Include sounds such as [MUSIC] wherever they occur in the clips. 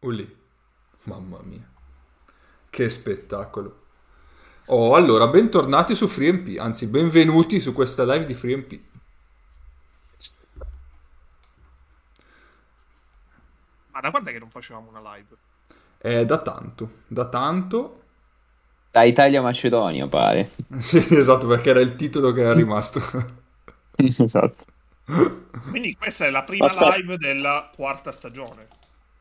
Ulì. Mamma mia. Che spettacolo. Oh, allora, bentornati su FreeMP, anzi, benvenuti su questa live di FreeMP. Ma da quando è che non facevamo una live? È da tanto, da tanto. Da Italia-Macedonia, pare. [LAUGHS] Sì, esatto, perché era il titolo che era rimasto. [LAUGHS] esatto. [LAUGHS] Quindi questa è la prima live della quarta stagione.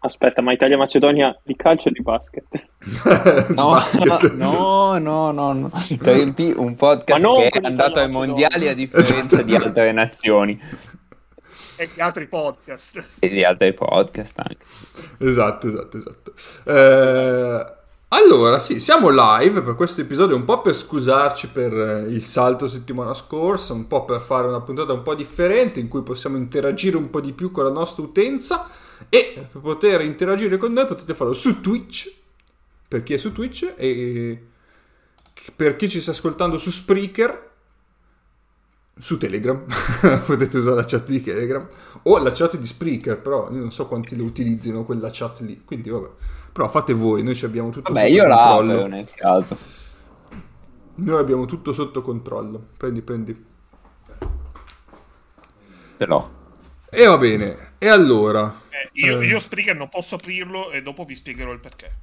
Aspetta, ma Italia-Macedonia di calcio o di basket? [LAUGHS] No, Basket. no, no, no, no. 3MP, [LAUGHS] un podcast che è andato ai mondiali a [LAUGHS] differenza di altre nazioni E gli altri podcast. e di altri podcast anche. Esatto, esatto, esatto. Eh, allora, sì, siamo live per questo episodio, un po' per scusarci per eh, il salto settimana scorsa, un po' per fare una puntata un po' differente in cui possiamo interagire un po' di più con la nostra utenza e per poter interagire con noi potete farlo su Twitch, per chi è su Twitch e per chi ci sta ascoltando su Spreaker, su Telegram, [LAUGHS] potete usare la chat di Telegram o la chat di Spreaker, però io non so quanti lo utilizzino quella chat lì, quindi vabbè. Però fate voi, noi ci abbiamo tutto Vabbè, sotto io la controllo. apro nel caso. Noi abbiamo tutto sotto controllo. Prendi, prendi. Però. E va bene. E allora? Eh, io, Eh. io Spreaker non posso aprirlo e dopo vi spiegherò il perché.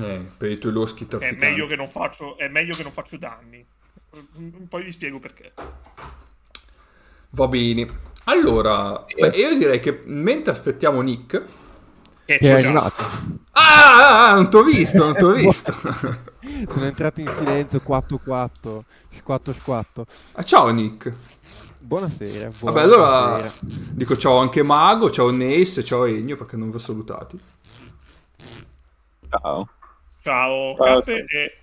Eh, per i tuoi loschi È trafficanti. meglio che non faccio, è meglio che non faccio danni. Poi vi spiego perché. Va bene. Allora, beh, io direi che mentre aspettiamo Nick... Che è arrivato. Ah, ah, ah, non t'ho visto, non t'ho [LAUGHS] visto. Sono entrato in silenzio 4-4, squatto-squatto. Ah, ciao Nick. Buonasera. Vabbè, allora buonasera. dico ciao anche Mago, ciao Nace, ciao Egno perché non vi ho salutati. Ciao. Ciao, Ciao. E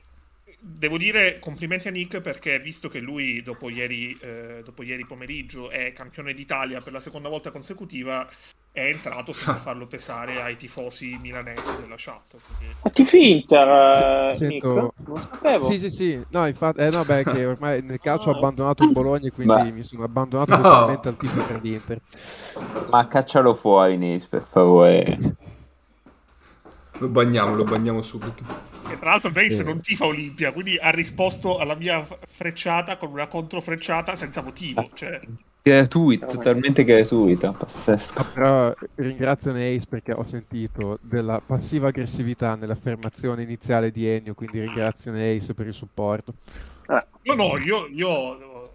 devo dire complimenti a Nick perché visto che lui dopo ieri, eh, dopo ieri pomeriggio è campione d'Italia per la seconda volta consecutiva, è entrato senza farlo pesare ai tifosi milanesi della chat. quindi- Ma tifi Inter, eh, Sento-? Non sapevo. Sì, sì, sì. No, infatti, eh, no, beh, che ormai nel calcio ho abbandonato il Bologna, quindi Beh. mi sono abbandonato No. totalmente al tifo per l'Inter. Ma caccialo fuori, Nis, per favore. Lo bagniamo, lo bagniamo subito. E tra l'altro Grace Sì. non tifa Olimpia, quindi ha risposto alla mia frecciata con una controfrecciata senza motivo. Cioè, Gratuito, totalmente gratuito. Pazzesco. Ah, Però ringrazio Neis perché ho sentito della passiva aggressività nell'affermazione iniziale di Ennio, quindi ringrazio Neis per il supporto. Eh, no, no, io, io ho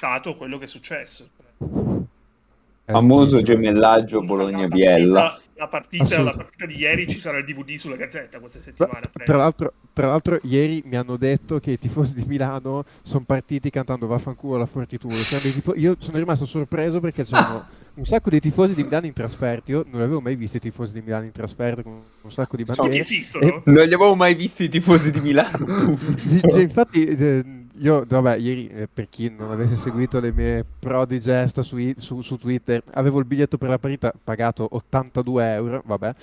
dato quello che è successo. È Famoso gemellaggio Bologna-Biella. La, partita, la partita di ieri ci sarà il DVD sulla Gazzetta questa Tra, settimana. tra l'altro, tra l'altro, ieri mi hanno detto che i tifosi di Milano sono partiti cantando Vaffanculo alla Fortitudo. Cioè, tifo- io sono rimasto sorpreso perché c'erano [COUGHS] un sacco di tifosi di Milano in trasferta. Io non avevo mai visto i tifosi di Milano in trasferta con un sacco di bandiere. esistono. E- Non li avevo mai visti i tifosi di Milano. Cioè, infatti, eh, io, vabbè, ieri, eh, per chi non avesse seguito le mie pro di gesta su, su- su Twitter, avevo il biglietto per la partita pagato 82 euro. Vabbè,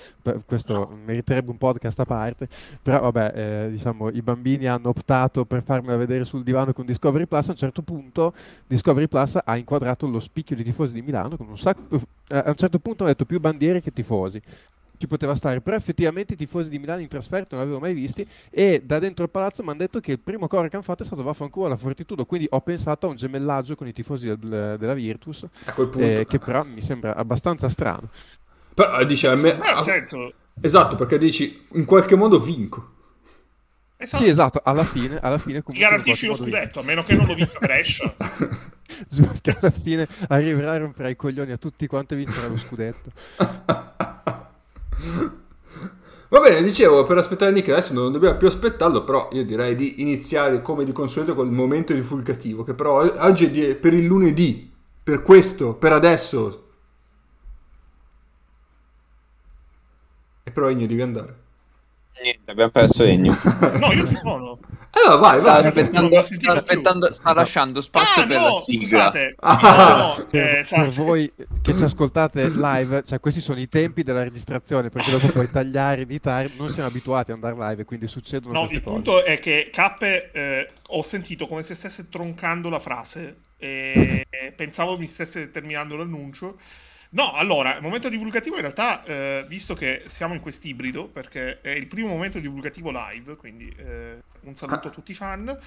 questo meriterebbe un podcast a parte. Però, vabbè, eh, diciamo, i bambini hanno optato per farmela vedere sul divano con Discovery Plus. A un certo punto, Discovery Plus ha inquadrato lo spicchio di tifosi di Milano con un sacco. eh, a un certo punto ho detto più bandiere che tifosi ci poteva stare, però effettivamente i tifosi di Milano in trasferta non l'avevo mai visti e da dentro il palazzo mi hanno detto che il primo coro che hanno fatto è stato vaffanculo alla Fortitudo, quindi ho pensato a un gemellaggio con i tifosi del- della Virtus, A quel punto. eh, che però mi sembra abbastanza strano. Però eh, dice a me... Ma ha senso. Esatto, perché dici in qualche modo vinco. Esatto. Sì, esatto, alla fine, alla fine comunque garantisci lo scudetto, a meno che non lo vinca Brescia. [LAUGHS] giusto che alla fine arriverà a rompere i coglioni a tutti quanti e vincerà lo scudetto. [LAUGHS] Va bene, dicevo, per aspettare Nick adesso non dobbiamo più aspettarlo, però io direi di iniziare come di consueto col momento divulgativo, che però oggi è di- per il lunedì, per questo, per adesso. E però Egno devi andare. Niente, abbiamo perso Ennio. [LAUGHS] No, io ci sono. Allora vai, Sta vai. aspetta. aspettando, sta, aspettando, sta lasciando spazio Ah, per no, la sigla. scusate. Ah. No, no, Per, [LAUGHS] eh, per sa- voi che ci ascoltate live, cioè questi sono i tempi della registrazione, perché dopo puoi tagliare, editare, non siamo abituati ad andare live, quindi succedono No, queste il cose. punto è che Cappe eh, ho sentito come se stesse troncando la frase e pensavo mi stesse terminando l'annuncio No, allora, il momento divulgativo in realtà, eh, visto che siamo in quest'ibrido, perché è il primo momento divulgativo live, quindi eh, un saluto a tutti i fan.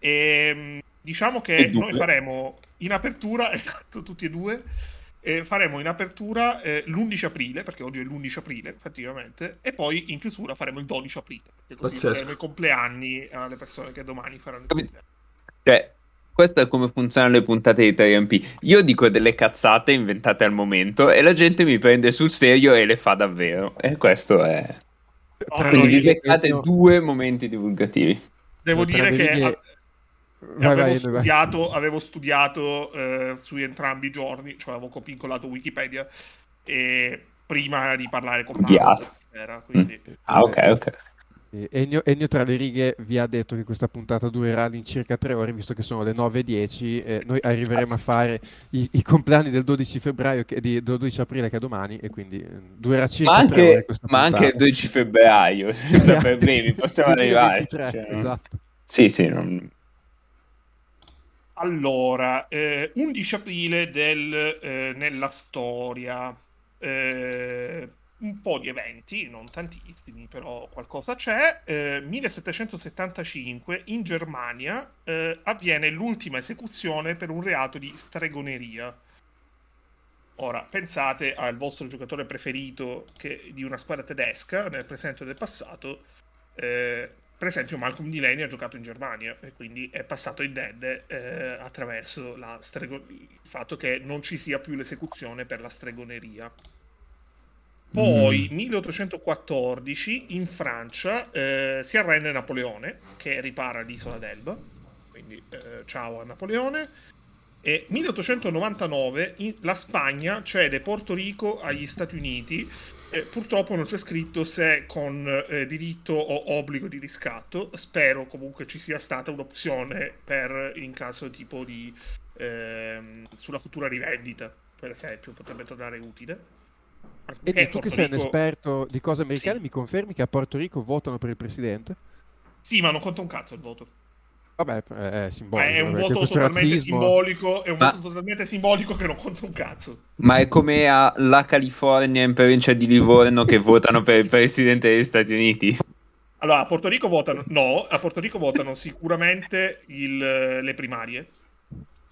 E, mh, diciamo che noi faremo in apertura, [LAUGHS] esatto, tutti e due, e faremo in apertura eh, l'11 aprile, perché oggi è l'11 aprile, effettivamente, e poi in chiusura faremo il 12 aprile, così faremo i compleanni alle persone che domani faranno i Capito. compleanni. Cioè, questo è come funzionano le puntate di 3MP. Io dico delle cazzate inventate al momento e la gente mi prende sul serio e le fa davvero. E questo è... Tra Quindi vi beccate io- due momenti divulgativi. Devo dire che... righe- Vai, avevo, vai, vai. studiato, avevo studiato eh, su entrambi i giorni, cioè avevo vincolato Wikipedia e prima di parlare con Odiato. stasera, quindi Ah, ok, ok. E Ennio, Ennio tra le righe vi ha detto che questa puntata durerà all'incirca tre ore, visto che sono le 9.10 e noi arriveremo a fare i, i compleanni del 12 febbraio, che, di, del 12 aprile che è domani, e quindi eh, durerà circa Ma tre ore anche, questa ma anche il 12 febbraio, [LAUGHS] senza problemi, possiamo 2023, arrivare. Cioè, esatto. Sì, sì. non- Allora, eh, 11 aprile del, eh, nella storia, eh, un po' di eventi, non tantissimi, però qualcosa c'è. Eh, 1775 in Germania eh, avviene l'ultima esecuzione per un reato di stregoneria. Ora, pensate al vostro giocatore preferito che- di una squadra tedesca nel presente e nel passato. eh, per esempio, Malcolm Delaney ha giocato in Germania e quindi è passato indenne eh, attraverso strego- il fatto che non ci sia più l'esecuzione per la stregoneria. Poi, 1814, in Francia eh, si arrende Napoleone, che ripara l'isola d'Elba. Quindi, eh, ciao a Napoleone. E 1899 in- la Spagna cede Porto Rico agli Stati Uniti. Eh, purtroppo non c'è scritto se con eh, diritto o obbligo di riscatto. Spero comunque ci sia stata un'opzione per in caso tipo di ehm, sulla futura rivendita, per esempio, potrebbe tornare utile. E tu che Porto sei un Rico- esperto di cose americane, Sì. mi confermi che a Porto Rico votano per il presidente? Sì, ma non conta un cazzo il voto. Vabbè, è simbolico. Ma è un vabbè, voto totalmente razzismo. simbolico, è un Ma- voto totalmente simbolico che non conta un cazzo. Ma è come a la California in provincia di Livorno che [LAUGHS] votano per il presidente degli Stati Uniti. Allora, a Porto Rico votano, no, a Porto Rico votano sicuramente il- le primarie.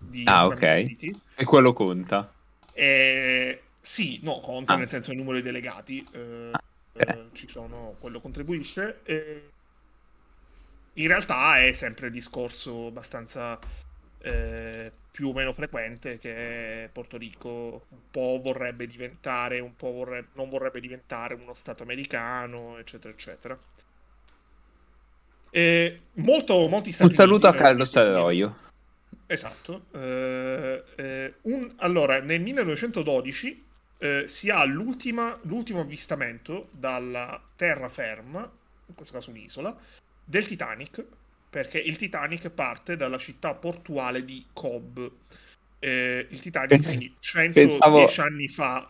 Di Ah, ok. i partiti. E quello conta. Eh, sì, no, conta Ah. nel senso il numero di delegati. eh, Ah, ok. eh, ci sono, quello contribuisce. eh, in realtà è sempre il discorso abbastanza eh, più o meno frequente che Porto Rico un po' vorrebbe diventare, un po' vorrebbe, non vorrebbe diventare uno Stato americano, eccetera, eccetera. E molto, molti Stati Un saluto a Carlo Arroyo. Esatto. Eh, eh, un- allora, nel 1912 eh, si ha l'ultimo avvistamento dalla terraferma, in questo caso un'isola, del Titanic, perché il Titanic parte dalla città portuale di Cobb. Eh, il Titanic, quindi 110 Pensavo- anni fa,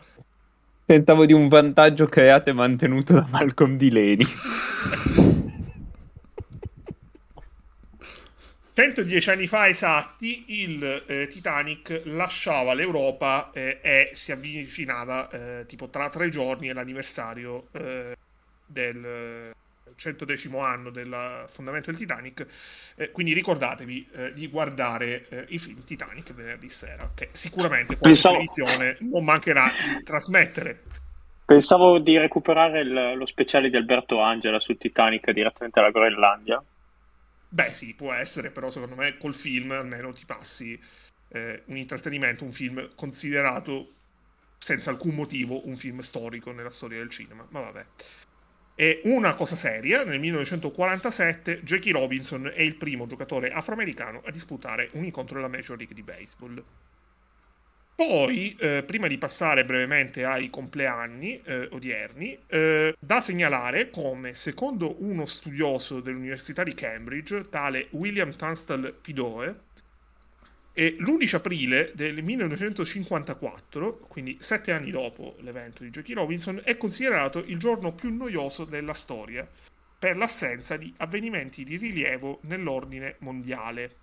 Pensavo di un vantaggio creato e mantenuto da Malcolm Delaney. [LAUGHS] 110 anni fa esatti, il eh, Titanic lasciava l'Europa eh, e si avvicinava eh, tipo tra tre giorni all'anniversario eh, del eh, 110 anno del fondamento del Titanic. Eh, quindi ricordatevi eh, di guardare i film Titanic venerdì sera, che sicuramente poi Pensavo- televisione non mancherà di trasmettere. Pensavo di recuperare il- lo speciale di Alberto Angela sul Titanic direttamente alla Groenlandia. Beh, sì, può essere, però secondo me col film almeno ti passi eh, un intrattenimento, un film considerato senza alcun motivo un film storico nella storia del cinema. Ma vabbè. E una cosa seria, nel 1947 Jackie Robinson è il primo giocatore afroamericano a disputare un incontro della Major League di Baseball. Poi, eh, prima di passare brevemente ai compleanni eh, odierni, eh, da segnalare come, secondo uno studioso dell'Università di Cambridge, tale William Tunstall Pidoe, e l'11 aprile del 1954, quindi sette anni dopo l'evento di Jackie Robinson, è considerato il giorno più noioso della storia per l'assenza di avvenimenti di rilievo nell'ordine mondiale.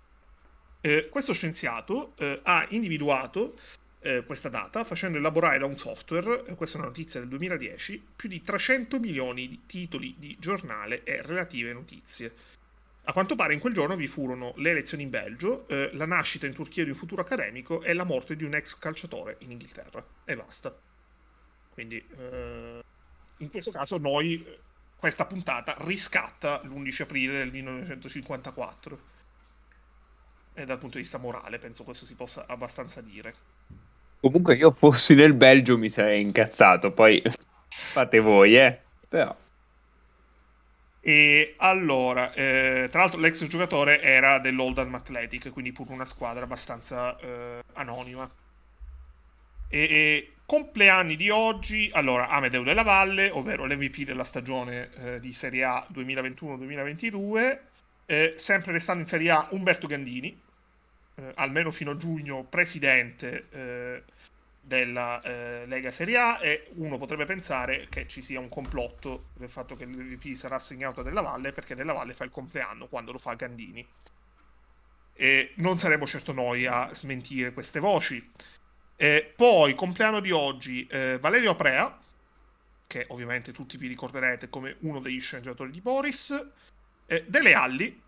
Eh, questo scienziato eh, ha individuato eh, questa data facendo elaborare da un software, eh, questa è una notizia del 2010, più di 300 milioni di titoli di giornale e relative notizie. A quanto pare in quel giorno vi furono le elezioni in Belgio, eh, la nascita in Turchia di un futuro accademico e la morte di un ex calciatore in Inghilterra. E basta. Quindi eh, in questo caso noi, eh, questa puntata riscatta l'11 aprile del 1954. E dal punto di vista morale penso questo si possa abbastanza dire. Comunque io fossi nel Belgio mi sarei incazzato, poi fate voi, eh. Però... E allora, eh, tra l'altro l'ex giocatore era dell'Oldham Athletic, quindi pure una squadra abbastanza eh, anonima. E, e, compleanni di oggi, allora Amedeo della Valle, ovvero l'MVP della stagione eh, di Serie A 2021-2022, eh, sempre restando in Serie A Umberto Gandini, eh, almeno fino a giugno presidente eh, della eh, Lega Serie A e uno potrebbe pensare che ci sia un complotto del fatto che l'MVP sarà assegnato a Della Valle perché Della Valle fa il compleanno quando lo fa Gandini. E non saremo certo noi a smentire queste voci. E poi, compleanno di oggi, eh, Valerio Aprea, che ovviamente tutti vi ricorderete come uno degli sceneggiatori di Boris, Dele Alli,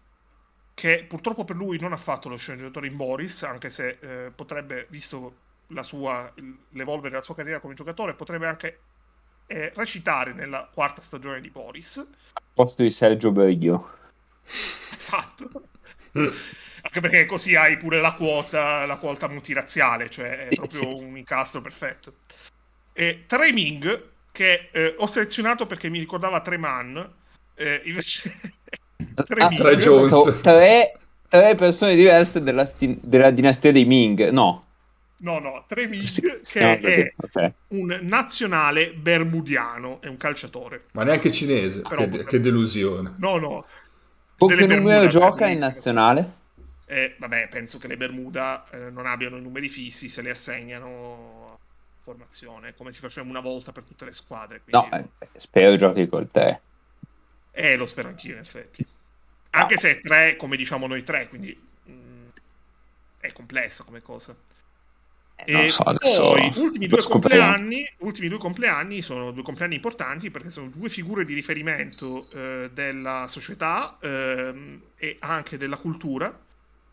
che purtroppo per lui non ha fatto lo sceneggiatore in Boris, anche se eh, potrebbe, visto la sua, l'evolvere della sua carriera come giocatore, potrebbe anche eh, recitare nella quarta stagione di Boris. A posto di Sergio Berghio. esatto. anche perché così hai pure la quota, la quota multiraziale, cioè è proprio un incastro perfetto. E Trey Ming, che eh, ho selezionato perché mi ricordava Treman, eh, invece... Tre, ah, tre Jones. Tre, tre, persone diverse della, sti- della dinastia dei Ming, no. No, no, Tremig, sì, che è okay. un nazionale bermudiano, è un calciatore. Ma neanche cinese, Però, che, che, delusione. No, no. Con che numero gioca in nazionale? Eh, vabbè, penso che le Bermuda eh, non abbiano i numeri fissi, se li assegnano formazione, come si faceva una volta per tutte le squadre. Quindi... No, eh, spero giochi col te. Eh, lo spero anch'io, in effetti. Anche ah. se è tre, come diciamo noi tre, quindi mh, mm, è complessa come cosa. E so, poi, ultimi due, compleanni, ultimi due compleanni sono due compleanni importanti perché sono due figure di riferimento eh, della società eh, e anche della cultura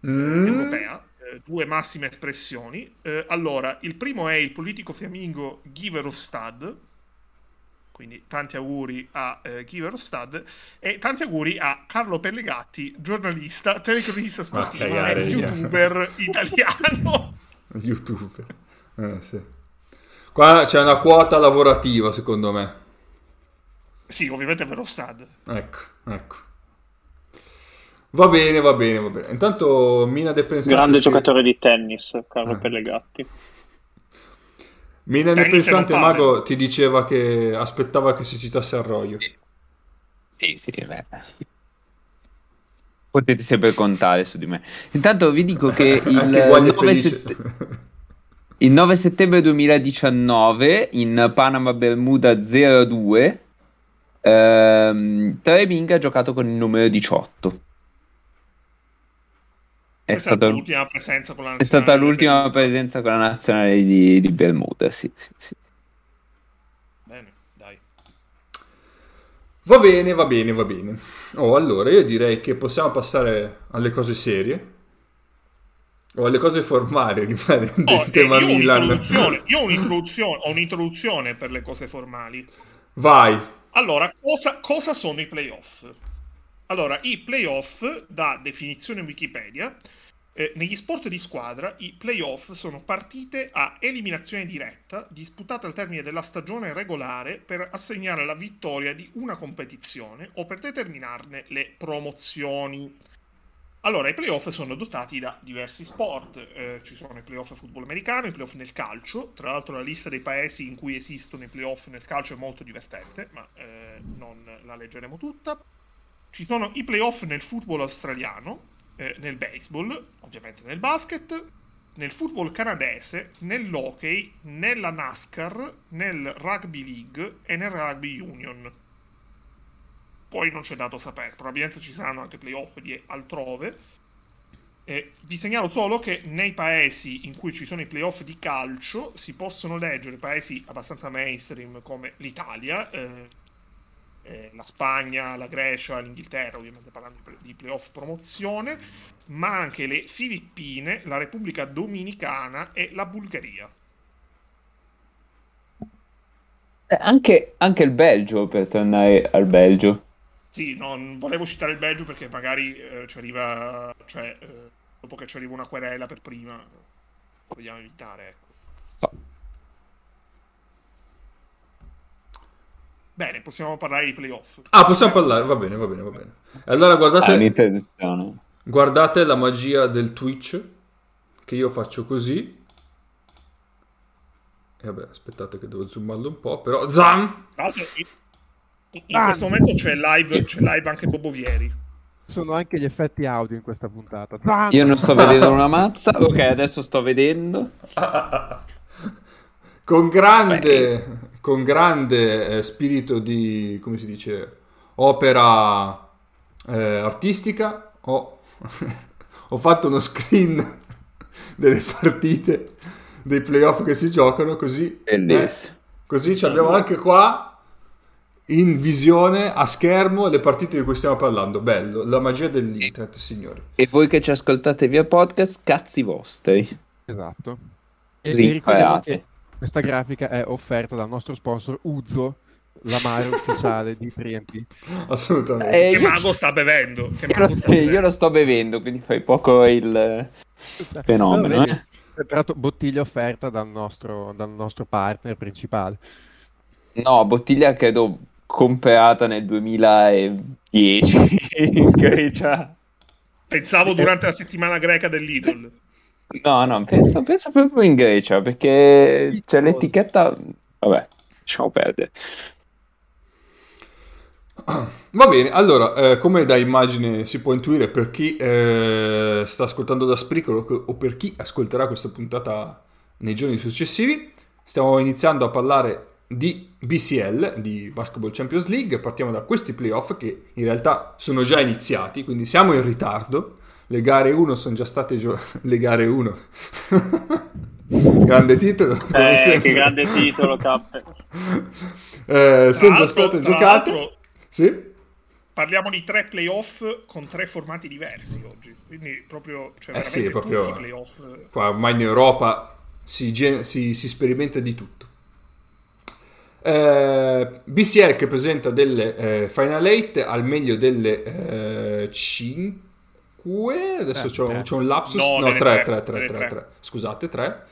mm. europea, eh, due massime espressioni. Eh, allora, il primo è il politico fiammingo Guy Verhofstadt, quindi tanti auguri a eh, Guy Verhofstadt e tanti auguri a Carlo Pellegatti, giornalista, telecronista sportivo e youtuber [LAUGHS] italiano. YouTube. Eh, sì. Qua c'è una quota lavorativa, secondo me. Sì, ovviamente per lo stud. Ecco, ecco. Va bene, va bene, va bene. Intanto Mina De Pensante... Grande scrive... giocatore di tennis, Carlo eh. Pellegatti. Mina De Pensante Mago ti diceva che aspettava che si citasse Arroyo. Sì, sì, beh. Potete sempre contare su di me. Intanto vi dico che [LAUGHS] il, 9, sett... il 9 settembre 2019 in Panama Bermuda 02 ehm, Treming ha giocato con il numero 18. È, stata l'ultima presenza con la nazionale. È stata l'ultima presenza con la nazionale di, di Bermuda, sì, sì, sì. Va bene, va bene, va bene. Oh, allora io direi che possiamo passare alle cose serie. O alle cose formali, [LAUGHS] rimanendo oh, tema io Milan. Ho io ho un'introduzione, ho un'introduzione per le cose formali. Vai. Allora, cosa, cosa sono i playoff? Allora, i playoff, da definizione Wikipedia, eh, negli sport di squadra i playoff sono partite a eliminazione diretta disputate al termine della stagione regolare per assegnare la vittoria di una competizione o per determinarne le promozioni. Allora, i playoff sono dotati da diversi sport, eh, ci sono i playoff football americano, i playoff nel calcio, tra l'altro la lista dei paesi in cui esistono i playoff nel calcio è molto divertente, ma eh, non la leggeremo tutta. Ci sono i playoff nel football australiano, eh, nel baseball, ovviamente nel basket, nel football canadese, nell'hockey, nella NASCAR, nel rugby league e nel rugby union. Poi non c'è dato sapere, probabilmente ci saranno anche playoff di altrove. Eh, vi segnalo solo che nei paesi in cui ci sono i playoff di calcio si possono leggere paesi abbastanza mainstream come l'Italia, eh, eh, la Spagna, la Grecia, l'Inghilterra, ovviamente parlando di playoff promozione, ma anche le Filippine, la Repubblica Dominicana e la Bulgaria. Eh, anche, anche, il Belgio, per tornare al Belgio. Sì, non volevo citare il Belgio perché magari eh, ci arriva, cioè, eh, dopo che ci arriva una querela per prima, vogliamo evitare. Ecco. Bene, possiamo parlare di playoff. Ah, possiamo parlare, va bene, va bene, va bene. Allora guardate, ah, guardate la magia del Twitch, che io faccio così. E vabbè, aspettate che devo zoomarlo un po', però... Zam! In, in questo momento c'è live, c'è live anche Bobo Vieri. Sono anche gli effetti audio in questa puntata. Io non sto vedendo una mazza. Ok, adesso sto vedendo. [LAUGHS] con grande, con grande eh, spirito di, come si dice, opera eh, artistica, ho, [LAUGHS] ho fatto uno screen [LAUGHS] delle partite dei playoff che si giocano così. Eh, così abbiamo anche qua in visione a schermo le partite di cui stiamo parlando. Bello, la magia dell'internet, signori. E voi che ci ascoltate via podcast, cazzi vostri. Esatto. E vi ricordiamo che questa grafica è offerta dal nostro sponsor Uzo, la mare ufficiale di 3MP. Assolutamente. Eh, che mago sta bevendo? Che mago sta bevendo? Io lo sto bevendo, quindi fai poco il cioè, fenomeno. No, eh? Tra l'altro bottiglia offerta dal nostro, dal nostro partner principale. No, bottiglia credo comprata nel 2010 [LAUGHS] in Grecia. Pensavo durante la settimana greca dell'Idol. No, no, penso, penso proprio in Grecia perché c'è l'etichetta. Vabbè, lasciamo perdere. Va bene, allora, eh, come da immagine si può intuire per chi eh, sta ascoltando da Spreaker o per chi ascolterà questa puntata nei giorni successivi, stiamo iniziando a parlare di BCL, di Basketball Champions League. Partiamo da questi playoff che in realtà sono già iniziati, quindi siamo in ritardo. Le gare 1 sono già state giocate. Le gare 1. [LAUGHS] grande titolo. Eh, che grande titolo, Cappe. eh, sono già state giocate. Sì? Parliamo di tre playoff con tre formati diversi oggi. Quindi proprio... Cioè, eh sì, proprio... Qua ormai in Europa si, si, si sperimenta di tutto. Eh, BCL che presenta delle eh, Final 8 al meglio delle 5 eh, adesso eh, c'ho, c'ho, un lapsus. No, 3, 3, 3, 3, scusate 3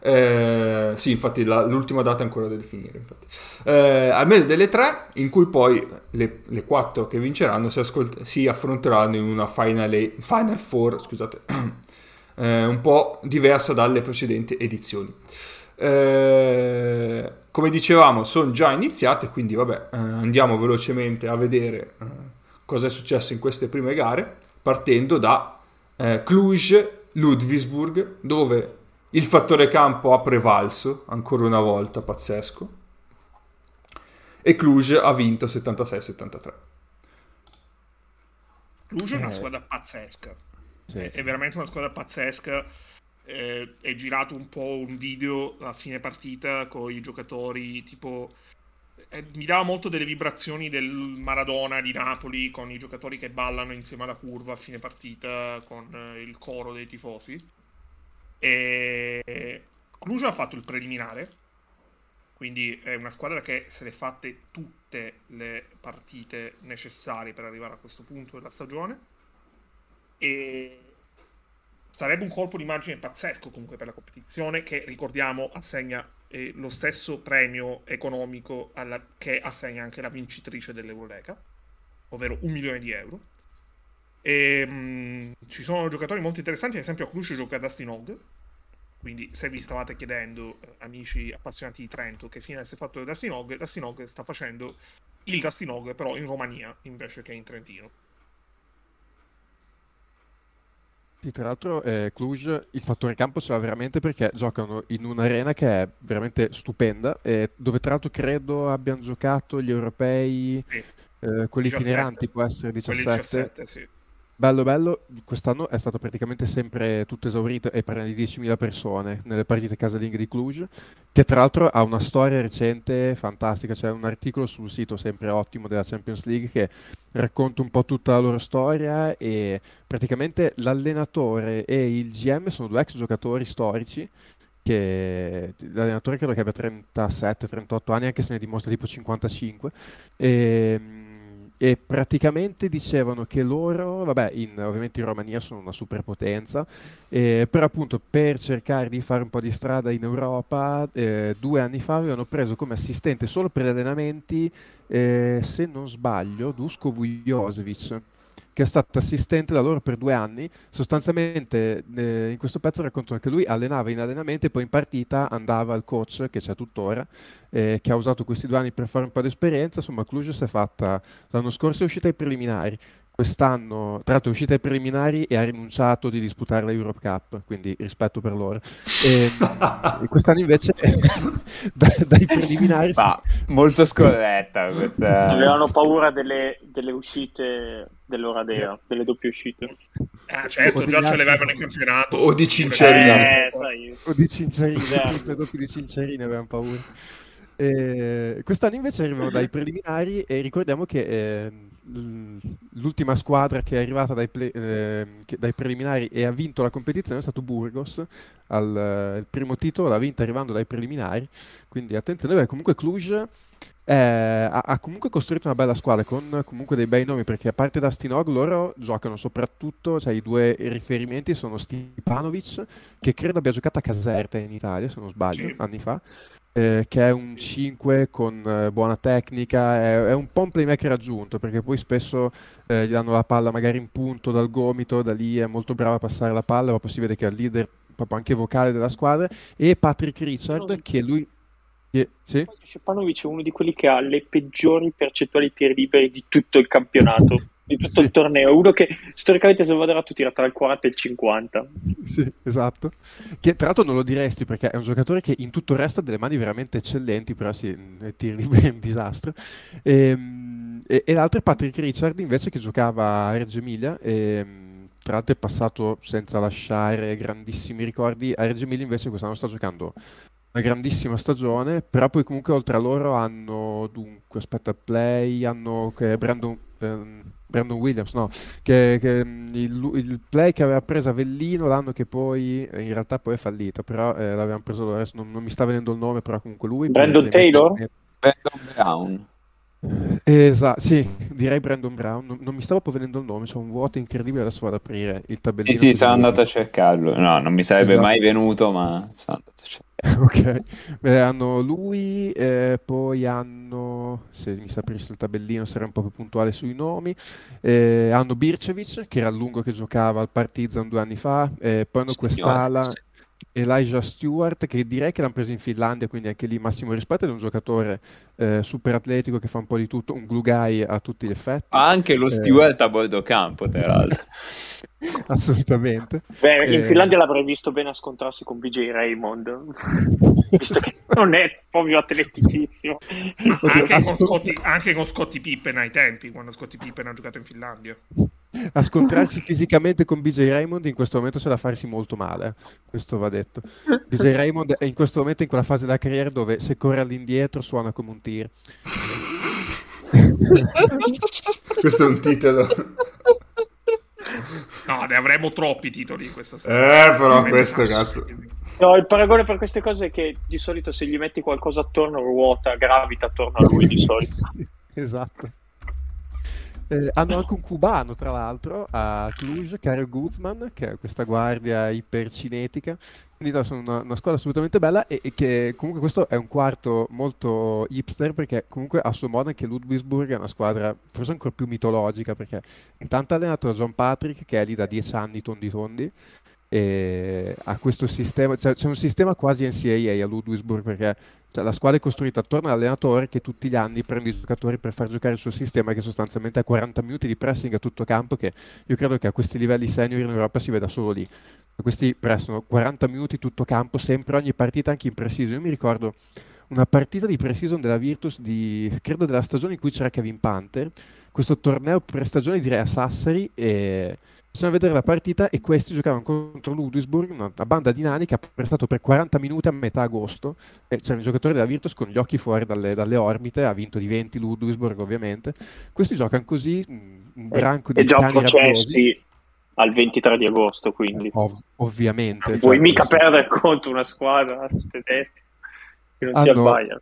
eh, sì infatti la, l'ultima data è ancora da definire eh, al meglio delle 3 in cui poi le, le 4 che vinceranno si, ascolt- si affronteranno in una Final, 8, final 4 scusate [CLEARS THROAT] eh, un po' diversa dalle precedenti edizioni. Eh, come dicevamo, sono già iniziate, quindi vabbè, eh, andiamo velocemente a vedere eh, cosa è successo in queste prime gare, partendo da eh, Cluj-Ludwigsburg, dove il fattore campo ha prevalso, ancora una volta, pazzesco, e Cluj ha vinto 76-73. Cluj è una eh. squadra pazzesca, sì. è veramente una squadra pazzesca eh, è girato un po' un video a fine partita con i giocatori tipo eh, mi dava molto delle vibrazioni del Maradona di Napoli con i giocatori che ballano insieme alla curva a fine partita con eh, il coro dei tifosi. E Cluj ha fatto il preliminare quindi è una squadra che se le fatte tutte le partite necessarie per arrivare a questo punto della stagione. E Sarebbe un colpo d'immagine pazzesco comunque per la competizione che, ricordiamo, assegna eh, lo stesso premio economico alla, che assegna anche la vincitrice dell'Eurolega, ovvero un milione di euro. E, mh, ci sono giocatori molto interessanti, ad esempio a Cluj gioca Dustin Hogg, quindi se vi stavate chiedendo, eh, amici appassionati di Trento, che fine si è fatto Dustin Hogg, Dustin Hogg sta facendo il Dustin Hogg però in Romania invece che in Trentino. Sì, tra l'altro eh, Cluj il fattore campo ce l'ha veramente perché giocano in un'arena che è veramente stupenda, eh, dove tra l'altro credo abbiano giocato gli europei, sì. eh, quelli 17. itineranti, può essere 17. 17 sì. Bello, bello, quest'anno è stato praticamente sempre tutto esaurito e parliamo di 10.000 persone nelle partite casalinghe di Cluj, che tra l'altro ha una storia recente fantastica, c'è un articolo sul sito sempre ottimo della Champions League che racconta un po' tutta la loro storia e praticamente l'allenatore e il GM sono due ex giocatori storici che l'allenatore credo che abbia 37-38 anni anche se ne dimostra tipo 55 e e praticamente dicevano che loro, vabbè, in, ovviamente in Romania sono una superpotenza, eh, però appunto per cercare di fare un po' di strada in Europa, eh, due anni fa avevano preso come assistente solo per gli allenamenti, eh, se non sbaglio, Dusko Vujosevic che è stato assistente da loro per due anni. Sostanzialmente eh, in questo pezzo raccontano che lui allenava in allenamento e poi in partita andava al coach, che c'è tuttora, eh, che ha usato questi due anni per fare un po' di esperienza. Insomma, Cluj si è fatta l'anno scorso è uscita ai preliminari quest'anno, tra l'altro è uscita ai preliminari e ha rinunciato di disputare la Europe Cup, quindi rispetto per loro. E, [LAUGHS] e quest'anno invece [LAUGHS] dai, dai preliminari... Ma, molto scorretta questa... Avevano paura delle, delle uscite dell'Oradea, delle doppie uscite. Ah, certo, già ce le avevano in campionato. O di Cincerine. Eh, sai. O di Cincerine, Esatto. doppie di Cincerine avevano paura. E quest'anno invece arrivano dai preliminari e ricordiamo che eh, l'ultima squadra che è arrivata dai, ple- eh, dai preliminari e ha vinto la competizione è stato Burgos, al, eh, il primo titolo l'ha vinta arrivando dai preliminari, quindi attenzione, beh, comunque Cluj eh, ha, ha comunque costruito una bella squadra con comunque dei bei nomi perché a parte da Stinog loro giocano soprattutto, cioè i due riferimenti sono Stipanovic che credo abbia giocato a Caserta in Italia se non sbaglio, Sì. anni fa eh, che è un 5 con eh, buona tecnica, è, è un po' un playmaker aggiunto perché poi spesso eh, gli danno la palla magari in punto dal gomito, da lì è molto bravo a passare la palla, ma poi si vede che è il leader proprio anche vocale della squadra e Patrick Richard che lui... che- sì? Stepanovic è uno di quelli che ha le peggiori percentuali di tiri liberi di tutto il campionato, di tutto Sì. il torneo. Uno che storicamente se va dato tira tra il 40 e il 50. Sì, esatto. Che tra l'altro non lo diresti perché è un giocatore che in tutto il resto ha delle mani veramente eccellenti, però sì, tiri [LAUGHS] liberi è un disastro. Ehm, E, e l'altro è Patrick Richard invece che giocava a Reggio Emilia. E, tra l'altro è passato senza lasciare grandissimi ricordi. A Reggio Emilia invece quest'anno sta giocando una grandissima stagione, però poi comunque oltre a loro hanno dunque, aspetta, play, hanno che Brandon, ehm, Brandon Williams, no, che, che, mm, il, il play che aveva preso Avellino l'anno che poi eh, in realtà poi è fallito, però eh, l'avevano preso loro, adesso non, non mi sta venendo il nome, però comunque lui. Brandon Taylor? Brandon Brown. Esatto, sì, direi Brandon Brown, non, non mi stava proprio venendo il nome, c'è un vuoto incredibile, adesso vado ad aprire il Sì, tabellino. sì, così sono andato a cercarlo. No, non mi sarebbe Esatto. mai venuto, ma sono andato a cercarlo. [LAUGHS] Ok, Beh, hanno lui, eh, poi hanno, se mi saprisse il tabellino sarei un po' più puntuale sui nomi, eh, hanno Bircevic che era il lungo che giocava al Partizan due anni fa, eh, poi hanno quest'ala Signore, Elijah Stewart che direi che l'hanno preso in Finlandia, quindi anche lì massimo rispetto, ed è un giocatore eh, super atletico che fa un po' di tutto, un glue guy a tutti gli effetti, anche lo Eh. Stewart a bordo campo, tra l'altro. [LAUGHS] assolutamente. Beh, in Eh. Finlandia l'avrei visto bene a scontrarsi con BJ Raymond, [LAUGHS] visto che non è proprio atleticissimo. Anche, con Scotty, anche con Scottie Pippen ai tempi, quando Scottie Pippen ha giocato in Finlandia. A scontrarsi fisicamente con BJ Raymond in questo momento c'è da farsi molto male, questo va detto. BJ Raymond è in questo momento in quella fase della carriera dove se corre all'indietro suona come un tir. [LAUGHS] Questo è un titolo. No, ne avremo troppi titoli in questa serie. Eh, però questo, cazzo. No, il paragone per queste cose è che di solito se gli metti qualcosa attorno ruota, gravita attorno a lui di solito. [LAUGHS] esatto. Eh, hanno anche un cubano, tra l'altro, a Cluj, Karel Guzman, che è questa guardia ipercinetica. Quindi no, sono una, una squadra assolutamente bella e, e che comunque questo è un quarto molto hipster perché comunque a suo modo anche Ludwigsburg è una squadra forse ancora più mitologica perché intanto ha allenato da John Patrick che è lì da dieci anni tondi tondi e ha questo sistema, cioè, c'è un sistema quasi NCAA a Ludwigsburg perché cioè, la squadra è costruita attorno all'allenatore che tutti gli anni prende i giocatori per far giocare il suo sistema che sostanzialmente ha 40 minuti di pressing a tutto campo che io credo che a questi livelli senior in Europa si veda solo lì. Questi prestano 40 minuti tutto campo, sempre ogni partita, anche in preciso. Io mi ricordo una partita di pre-season della Virtus di, credo della stagione in cui c'era Kevin Panther, questo torneo pre-stagione direi a Sassari e Possiamo vedere la partita e questi giocavano contro Ludwigsburg, una, banda di nani che ha prestato per 40 minuti a metà agosto. E c'erano i giocatori della Virtus con gli occhi fuori dalle, dalle orbite, ha vinto di 20 Ludwigsburg ovviamente. Questi giocano così, un branco di e già processi al 23 di agosto, quindi. Ov- ovviamente. Non puoi cioè, mica questo- perdere contro una squadra tedesca che non si Hanno- abbaia.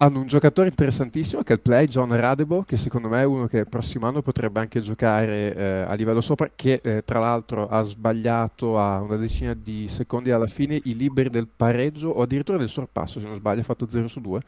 Hanno un giocatore interessantissimo che è il Play, John Radebo, che secondo me è uno che il prossimo anno potrebbe anche giocare eh, a livello sopra, che eh, tra l'altro ha sbagliato a una decina di secondi alla fine i liberi del pareggio o addirittura del sorpasso, se non sbaglio, ha fatto 0 su 2.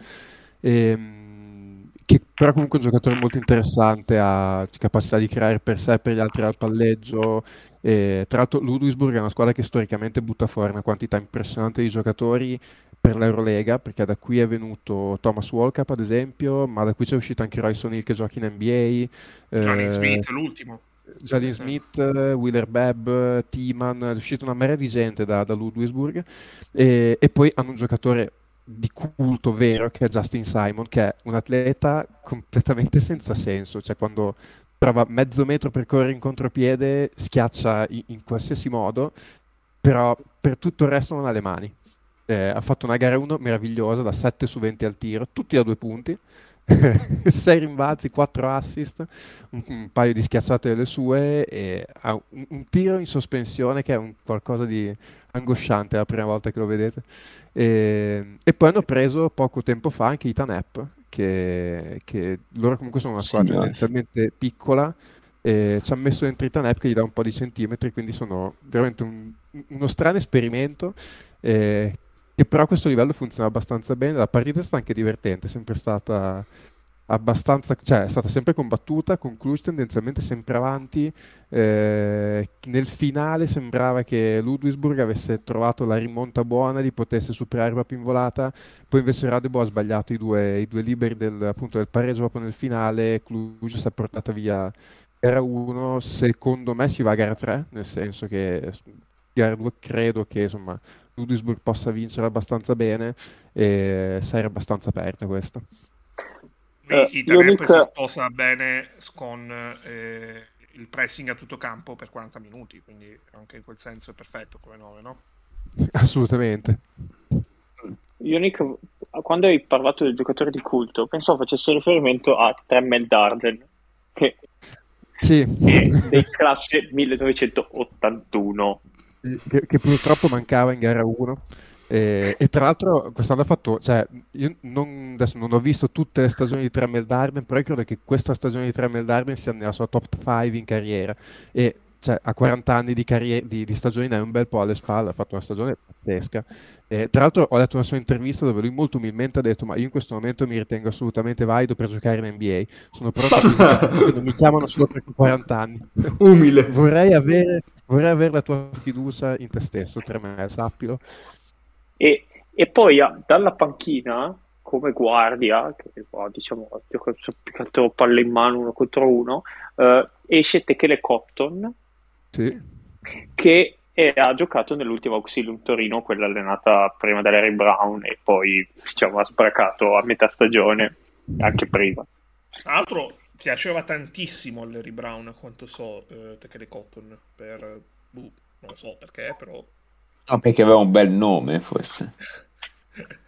Ehm, che però comunque è un giocatore molto interessante, ha capacità di creare per sé e per gli altri al palleggio. E, tra l'altro Ludwigsburg è una squadra che storicamente butta fuori una quantità impressionante di giocatori per l'Eurolega, perché da qui è venuto Thomas Walkup ad esempio, ma da qui c'è uscito anche Royce O'Neill che gioca in NBA, Johnny eh, Smith, l'ultimo. Jalen Smith, eh, Wheeler Bebb, eh, T-Man, è uscita una marea di gente da, da Ludwigsburg e, e poi hanno un giocatore di culto vero che è Justin Simon, che è un atleta completamente senza senso, cioè quando trova mezzo metro per correre in contropiede schiaccia in, in qualsiasi modo, però per tutto il resto non ha le mani. Eh, ha fatto una gara 1 meravigliosa da 7 su 20 al tiro, tutti da due punti. [LAUGHS] 6 rimbalzi, 4 assist, un, un paio di schiacciate delle sue e ha un, un tiro in sospensione che è un qualcosa di angosciante la prima volta che lo vedete. E, e poi hanno preso poco tempo fa anche Ethan App, che, che loro comunque sono una squadra Signore. tendenzialmente piccola. E ci hanno messo dentro Ethan App che gli dà un po' di centimetri, quindi sono veramente un- uno strano esperimento. eh, che però questo livello funziona abbastanza bene. La partita è stata anche divertente, è sempre stata abbastanza, cioè è stata sempre combattuta, con Cluj tendenzialmente sempre avanti. Eh, nel finale sembrava che Ludwigsburg avesse trovato la rimonta buona, li potesse superare proprio in volata, poi invece Radebo ha sbagliato i due, i due liberi del, appunto, del pareggio proprio nel finale, Cluj si è portata via gara 1, secondo me si va a gara 3, nel senso che gara 2 credo che insomma Ludwigsburg possa vincere abbastanza bene e sarà abbastanza aperta questa. Eh, I Nick- si sposa bene con eh, il pressing a tutto campo per 40 minuti, quindi anche in quel senso è perfetto come nome, no? [LAUGHS] Assolutamente. Io, Nick, quando hai parlato del giocatore di culto, pensavo facesse riferimento a Tremmel Darden, che Sì, è del [LAUGHS] classe 1981. Che, che purtroppo mancava in gara 1. E, e tra l'altro quest'anno ha fatto, cioè, io non, adesso non ho visto tutte le stagioni di Tremel Darden, però io credo che questa stagione di Tremel Darden sia nella sua top 5 in carriera. E cioè, a 40 anni di, carriera, di, di stagione ne ha un bel po' alle spalle, ha fatto una stagione pazzesca. E, tra l'altro ho letto una sua intervista dove lui molto umilmente ha detto ma io in questo momento mi ritengo assolutamente valido per giocare in NBA, sono pronto a [LAUGHS] non mi chiamano solo perché ho 40 anni. Umile. [LAUGHS] Vorrei avere, vorrei avere la tua fiducia in te stesso, Tremel, sappilo. E, e poi ah, dalla panchina, come guardia, che oh, diciamo gioca più che altro palle in mano uno contro uno, eh, esce Tekele Copton, Sì. che è- ha giocato nell'ultima Auxilium Torino, quella allenata prima da Larry Brown e poi diciamo, ha sbracato a metà stagione, anche prima. Tra l'altro piaceva tantissimo a Larry Brown, a quanto so, eh, Tekele Cotton, per... boh, non lo so perché, però... No, perché aveva un bel nome, forse. [LAUGHS]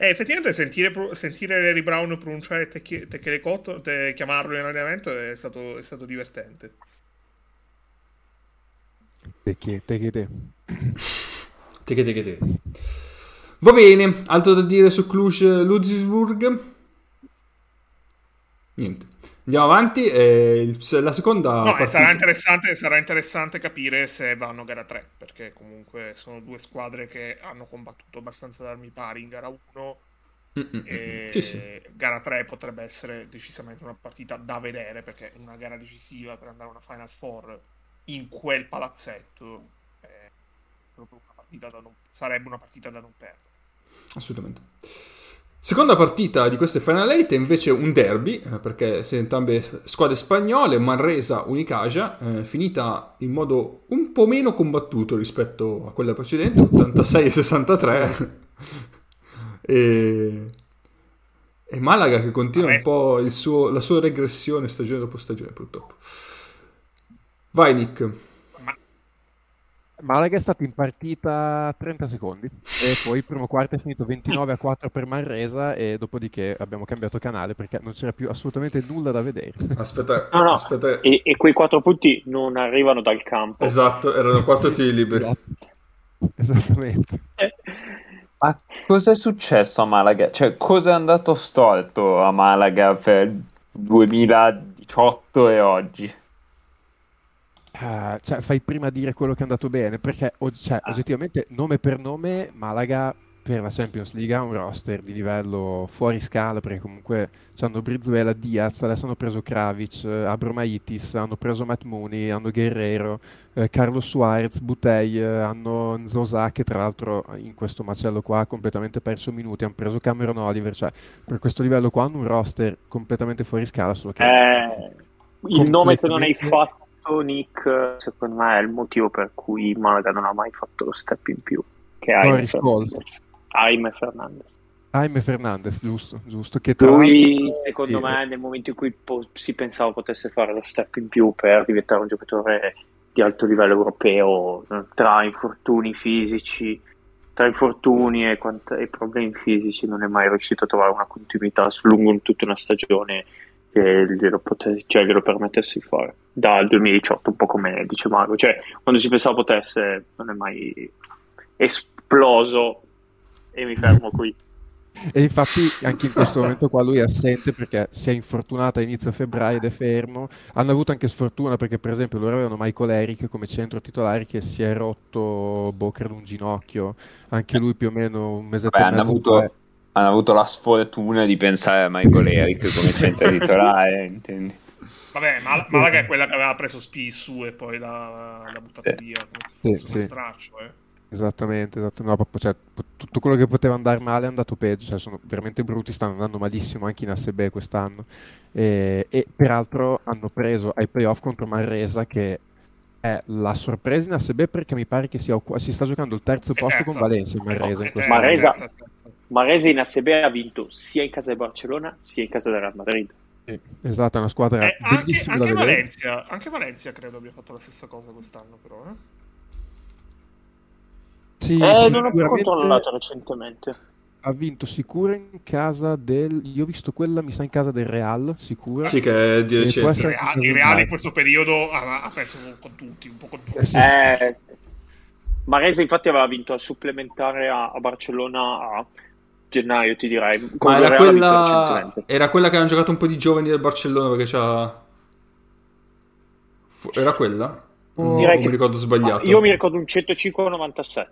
Eh, effettivamente sentire, sentire Larry Brown pronunciare Tekele Cotton, te- chiamarlo in allenamento è stato, è stato divertente. Te che te. Che [COUGHS] te. Te che te che te. Va bene, altro da dire su Cluj Ludwigsburg? Niente. Andiamo avanti. eh, la seconda No, partita. sarà interessante, sarà interessante capire se vanno a gara 3, perché comunque sono due squadre che hanno combattuto abbastanza ad armi pari in gara 1 Mm, mm, mm. e Sì, sì. gara 3 potrebbe essere decisamente una partita da vedere, perché una gara decisiva per andare a una Final Four in quel palazzetto proprio una non- sarebbe una partita da non perdere. Assolutamente. Seconda partita di queste Final 8 è invece un derby, eh, perché sono entrambe squadre spagnole, Manresa, Unicaja, eh, finita in modo un po' meno combattuto rispetto a quella precedente, 86-63. [LAUGHS] E, e Malaga che continua un po' suo, la sua regressione stagione dopo stagione, purtroppo. Vai, Nick. Malaga è stato in partita 30 secondi e poi il primo quarto è finito 29 a 4 per Manresa e dopodiché abbiamo cambiato canale perché non c'era più assolutamente nulla da vedere. Aspetta, no, no. aspetta. E, e, quei 4 punti non arrivano dal campo. Esatto, erano 4 tiri liberi. Esatto. Esattamente. Eh. [LAUGHS] Ma cosa è successo a Malaga? Cioè, cosa è andato storto a Malaga per 2018 e oggi? Uh, cioè, fai prima dire quello che è andato bene, perché cioè, ah. oggettivamente, nome per nome, Malaga per la Champions League ha un roster di livello fuori scala, perché comunque hanno Brizuela, Diaz, adesso hanno preso Kravic, Abromaitis, hanno preso Matt Mooney, hanno Guerrero, eh, Carlos Suarez, Butei, eh, hanno Nzosa che tra l'altro in questo macello qua ha completamente perso minuti, hanno preso Cameron Oliver, cioè per questo livello qua hanno un roster completamente fuori scala, solo che... Eh, il nome che non hai fatto Nick, secondo me, è il motivo per cui Malaga non ha mai fatto lo step in più. Che Jaime Fernandez. Jaime Fernandez. Jaime Fernandez, giusto, giusto. Che tra Lui, secondo me, nel momento in cui po- si pensava potesse fare lo step in più per diventare un giocatore di alto livello europeo, tra infortuni fisici, tra infortuni e, quant- e problemi fisici, non è mai riuscito a trovare una continuità lungo tutta una stagione che glielo, pote- cioè, glielo permettesse di fare dal 2018, un po' come dice Mago, cioè quando si pensava potesse non è mai esploso e mi fermo qui. [LAUGHS] E infatti anche in questo momento qua lui è assente perché si è infortunato a inizio febbraio ed è fermo. Hanno avuto anche sfortuna perché per esempio loro avevano Michael Eric come centro titolare che si è rotto, boh, credo un ginocchio, anche lui più o meno un mese e mezzo. Avuto, hanno avuto la sfortuna di pensare a Michael Eric come centro [LAUGHS] titolare, intendi? Vabbè, Mal- Malaga è quella che aveva preso Spissu e poi l'ha, l'ha buttato sì. via come fosse sì, straccio, eh. Esattamente, esattamente. No, cioè, tutto quello che poteva andare male è andato peggio, cioè, sono veramente brutti, stanno andando malissimo anche in ASB quest'anno. E, e peraltro hanno preso ai playoff contro Manresa che è la sorpresa in ASB perché mi pare che sia, si sta giocando il terzo posto esatto. con Valencia in Manresa. In Marresa, Marresa in ASB ha vinto sia in casa di Barcellona sia in casa del Real Madrid. Sì, esatto, è una squadra eh, bellissima anche, anche Valencia, anche Valencia credo abbia fatto la stessa cosa quest'anno però, eh? Sì, eh, non ho più controllato recentemente. Ha vinto sicura in casa del. Io ho visto quella, mi sa, in casa del Real, sicura. Sì, che è di recente. Il Real, il Real in questo periodo ha, ha, perso con tutti, un po' con tutti. Eh, sì. eh, Marese, infatti, aveva vinto al supplementare a, a Barcellona a gennaio, ti direi. Ma era quella... era quella che hanno giocato un po' di giovani del Barcellona perché c'ha. Era quella? Oh, Direi che... mi ricordo sbagliato. io mi ricordo un 105-97.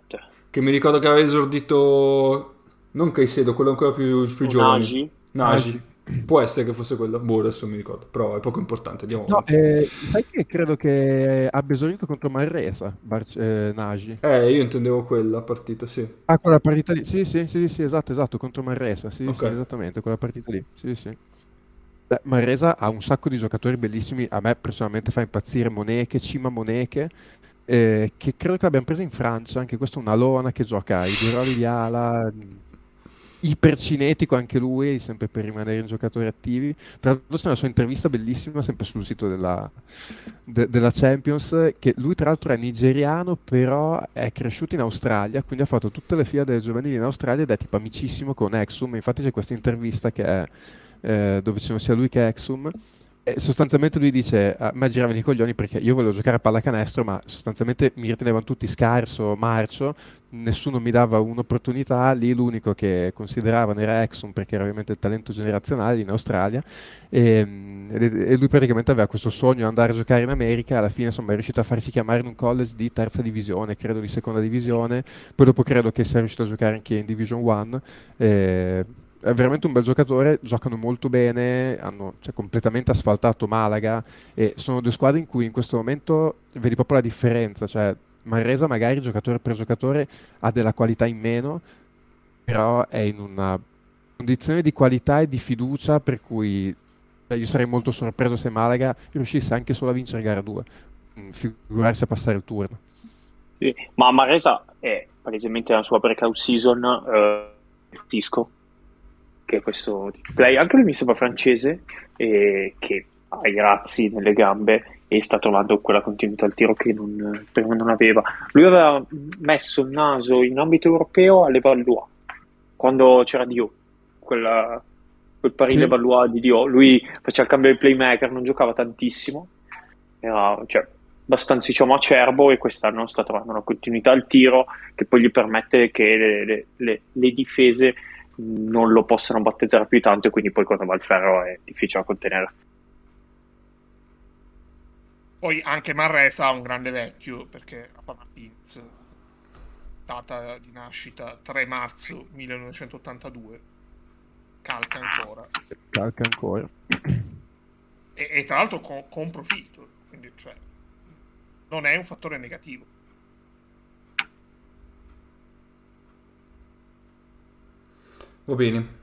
Che mi ricordo che aveva esordito non Caicedo, quello ancora più, più giovane. Nagi. Nagi. Può essere che fosse quello, boh, adesso mi ricordo, però è poco importante. Andiamo no, eh, sai che credo che abbia esordito contro Manresa, Bar- eh, Nagi. Eh, io intendevo quella partita, sì. Ah, quella partita lì, sì, sì, sì, sì esatto, esatto, contro Manresa, sì, okay. sì, esattamente, quella partita lì, sì, sì. Beh, Maresa ha un sacco di giocatori bellissimi, a me personalmente fa impazzire Moneche, Cima Moneche, eh, che credo che l'abbiamo presa in Francia, anche questo è una lona che gioca i due ruoli di ala, ipercinetico anche lui, sempre per rimanere in giocatori attivi. Tra l'altro c'è una sua intervista bellissima, sempre sul sito della, de, della Champions, che lui tra l'altro è nigeriano, però è cresciuto in Australia, quindi ha fatto tutte le file delle giovanili in Australia ed è tipo amicissimo con Exum, infatti c'è questa intervista che è eh, dove ci sono sia lui che Exum. E sostanzialmente lui dice: A me giravano i coglioni perché io volevo giocare a pallacanestro, ma sostanzialmente mi ritenevano tutti scarso, marcio, nessuno mi dava un'opportunità. Lì l'unico che consideravano era Exum perché era ovviamente il talento generazionale in Australia. E, e, lui praticamente aveva questo sogno di andare a giocare in America. Alla fine, insomma, è riuscito a farsi chiamare in un college di terza divisione, credo di seconda divisione. Poi dopo credo che sia riuscito a giocare anche in Division 1 è veramente un bel giocatore, giocano molto bene, hanno cioè, completamente asfaltato Malaga e sono due squadre in cui in questo momento vedi proprio la differenza, cioè Manresa magari giocatore per giocatore ha della qualità in meno, però è in una condizione di qualità e di fiducia per cui cioè, io sarei molto sorpreso se Malaga riuscisse anche solo a vincere gara 2, mm, figurarsi a passare il turno. Sì, ma Maresa è palesemente nella sua breakout season. Eh Tisco, che è questo play, anche lui mi sembra francese, eh, che ha i razzi nelle gambe e sta trovando quella continuità al tiro che non, prima non aveva. Lui aveva messo il naso in ambito europeo alle Valois, quando c'era Dio, quella, quel parile sì. Valois di Dio. Lui faceva il cambio di playmaker, non giocava tantissimo, era cioè, abbastanza diciamo, acerbo e quest'anno sta trovando una continuità al tiro che poi gli permette che le, le, le, le difese non lo possano battezzare più tanto e quindi poi quando va al ferro è difficile da contenere. Poi anche Marresa ha un grande vecchio perché ha Martins, data di nascita 3 marzo 1982, calca ancora. Calca ancora. E, e tra l'altro con, con profitto, quindi cioè, non è un fattore negativo. Va bene.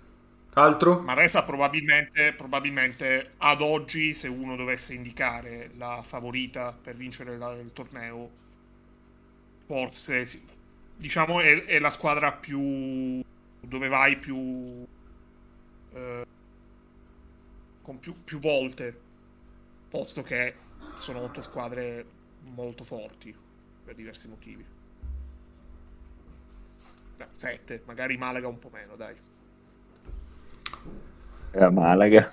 Altro? Maresa probabilmente, probabilmente ad oggi, se uno dovesse indicare la favorita per vincere la, il torneo, forse diciamo è, è, la squadra più dove vai più eh, con più, più volte, posto che sono otto squadre molto forti per diversi motivi. Beh, sette, magari Malaga un po' meno, dai. La Malaga.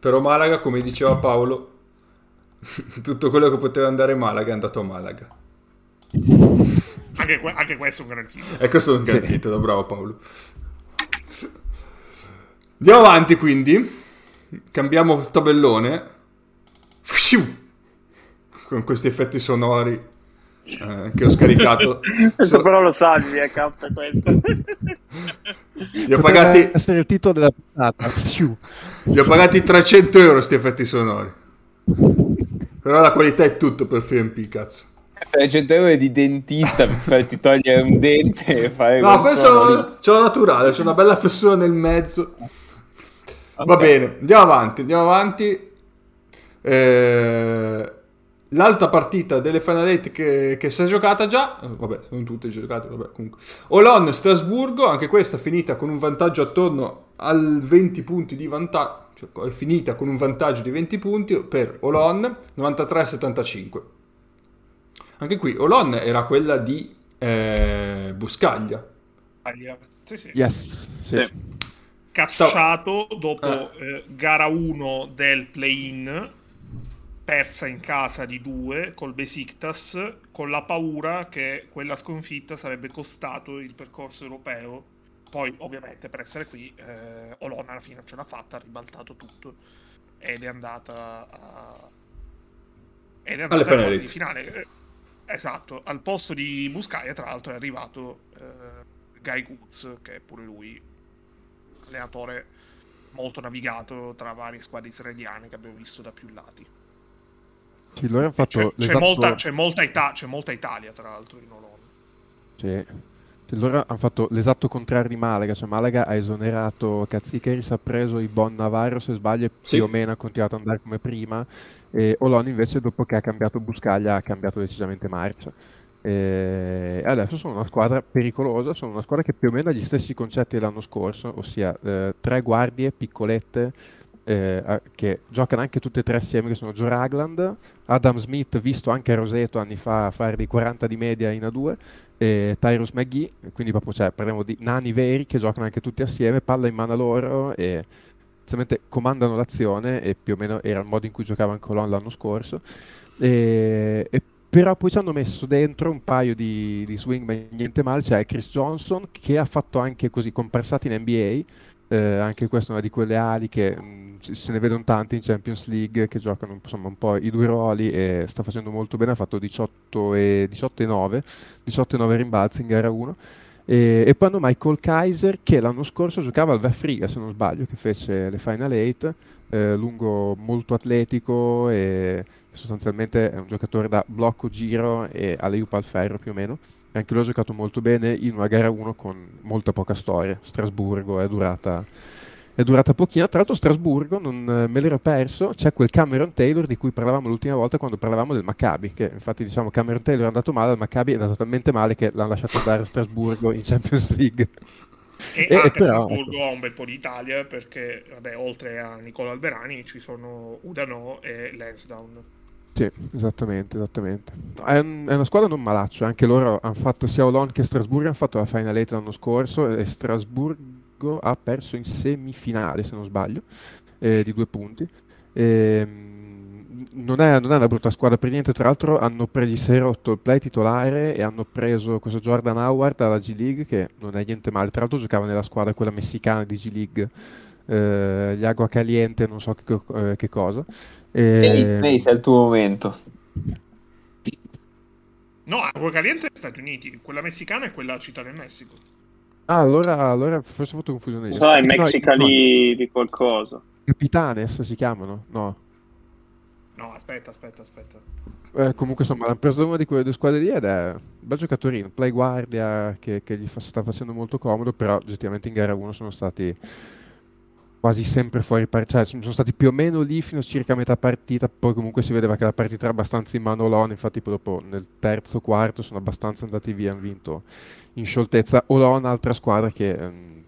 Però Malaga, come diceva Paolo, [LAUGHS] tutto quello che poteva andare Malaga è andato a Malaga. Anche, que- anche questo è un garantito. E questo è un garantito, sì. bravo Paolo. Andiamo avanti quindi. Cambiamo tabellone. Con questi effetti sonori eh, che ho scaricato. [LAUGHS] questo so... però lo salvi, è K questo. Li ho pagati... essere il titolo della puntata. Gli ho pagati 300 euro questi effetti sonori. Però la qualità è tutto per FMP, cazzo. 300 euro di dentista per farti togliere un dente e fare No, questo c'è naturale, c'è una bella fessura nel mezzo. Okay. Va bene, andiamo avanti, andiamo avanti. Eh, l'altra partita delle Final 8 che, che, si è giocata già, eh, vabbè, sono tutte giocate, vabbè, comunque. Olon Strasburgo, anche questa finita con un vantaggio attorno al 20 punti di vantaggio, cioè è finita con un vantaggio di 20 punti per Olon, 93-75. Anche qui Olon era quella di eh, Buscaglia. Sì, sì. Yes, sì. sì. Cacciato dopo eh. Eh, gara 1 del play-in persa in casa di due col Besiktas con la paura che quella sconfitta sarebbe costato il percorso europeo. Poi ovviamente per essere qui eh, Olona alla fine ce l'ha fatta ha ribaltato tutto ed è andata a ed è andata alle finale. Eh, esatto al posto di Buscaia tra l'altro è arrivato eh, Guy Goods che è pure lui allenatore molto navigato tra varie squadre israeliane che abbiamo visto da più lati sì, loro hanno fatto c'è, c'è, molta, c'è, molta Ita- c'è, molta, Italia, tra l'altro, in Olon. Sì. Loro hanno fatto l'esatto contrario di Malaga, cioè Malaga ha esonerato Cazzicheris, ha preso i Bon Navarro, se sbaglio, sì. più o meno ha continuato ad andare come prima, e Olon invece dopo che ha cambiato Buscaglia ha cambiato decisamente marcia. E adesso sono una squadra pericolosa, sono una squadra che più o meno ha gli stessi concetti dell'anno scorso, ossia eh, tre guardie piccolette, eh, che giocano anche tutte e tre assieme, che sono Joe Ragland, Adam Smith, visto anche a Roseto anni fa fare dei 40 di media in A2, e Tyrus McGee, quindi proprio cioè, parliamo di nani veri che giocano anche tutti assieme, palla in mano loro e inizialmente comandano l'azione e più o meno era il modo in cui giocava anche Colon l'anno scorso. E, e però poi ci hanno messo dentro un paio di, di swing, niente male, cioè Chris Johnson che ha fatto anche così comparsati in NBA, eh, anche questa è una di quelle ali che mh, mm, se ne vedono tanti in Champions League che giocano insomma, un po' i due ruoli e sta facendo molto bene, ha fatto 18 e, 18 e 9, 18 e 9 rimbalzi in gara 1. E, e, poi hanno Michael Kaiser che l'anno scorso giocava al Vefriga se non sbaglio, che fece le Final 8, eh, lungo molto atletico e sostanzialmente è un giocatore da blocco giro e alle al ferro più o meno anche lui ha giocato molto bene in una gara 1 con molta poca storia. Strasburgo è durata, è durata pochino. Tra l'altro, Strasburgo non me l'ero perso. C'è quel Cameron Taylor di cui parlavamo l'ultima volta quando parlavamo del Maccabi. Che infatti, diciamo, Cameron Taylor è andato male, il Maccabi è andato talmente male che l'hanno lasciato andare a Strasburgo in Champions League. E, [LAUGHS] e anche però, Strasburgo ha un bel po' d'Italia perché, vabbè, oltre a Nicola Alberani ci sono Udano e Lansdowne. Sì, esattamente, esattamente. È, un, è, una squadra non malaccio, anche loro hanno fatto sia Olon che Strasburgo, hanno fatto la Final 8 l'anno scorso e Strasburgo ha perso in semifinale, se non sbaglio, eh, di due punti. E, ehm, non, è, non, è, una brutta squadra per niente, tra l'altro hanno preso, si è rotto il play titolare e hanno preso questo Jordan Howard dalla G League che non è niente male, tra l'altro giocava nella squadra quella messicana di G League, eh, gli Agua Caliente, non so che, eh, che cosa. E... Mace è il tuo momento. No, Agua Caliente è Stati Uniti, quella messicana è quella città del Messico. Ah, allora, allora forse ho fatto confusione io. No, è Mexica no, di, di qualcosa. Capitanes si chiamano? No. No, aspetta, aspetta, aspetta. Eh, comunque insomma l'hanno preso una di quelle due squadre lì ed è un bel giocatorino, play guardia che, che gli fa, sta facendo molto comodo, però oggettivamente in gara 1 sono stati quasi sempre fuori partita, cioè sono stati più o meno lì fino a circa metà partita, poi comunque si vedeva che la partita era abbastanza in mano Olon, infatti poi dopo nel terzo quarto sono abbastanza andati via, hanno vinto in scioltezza. Olon, altra squadra che ehm,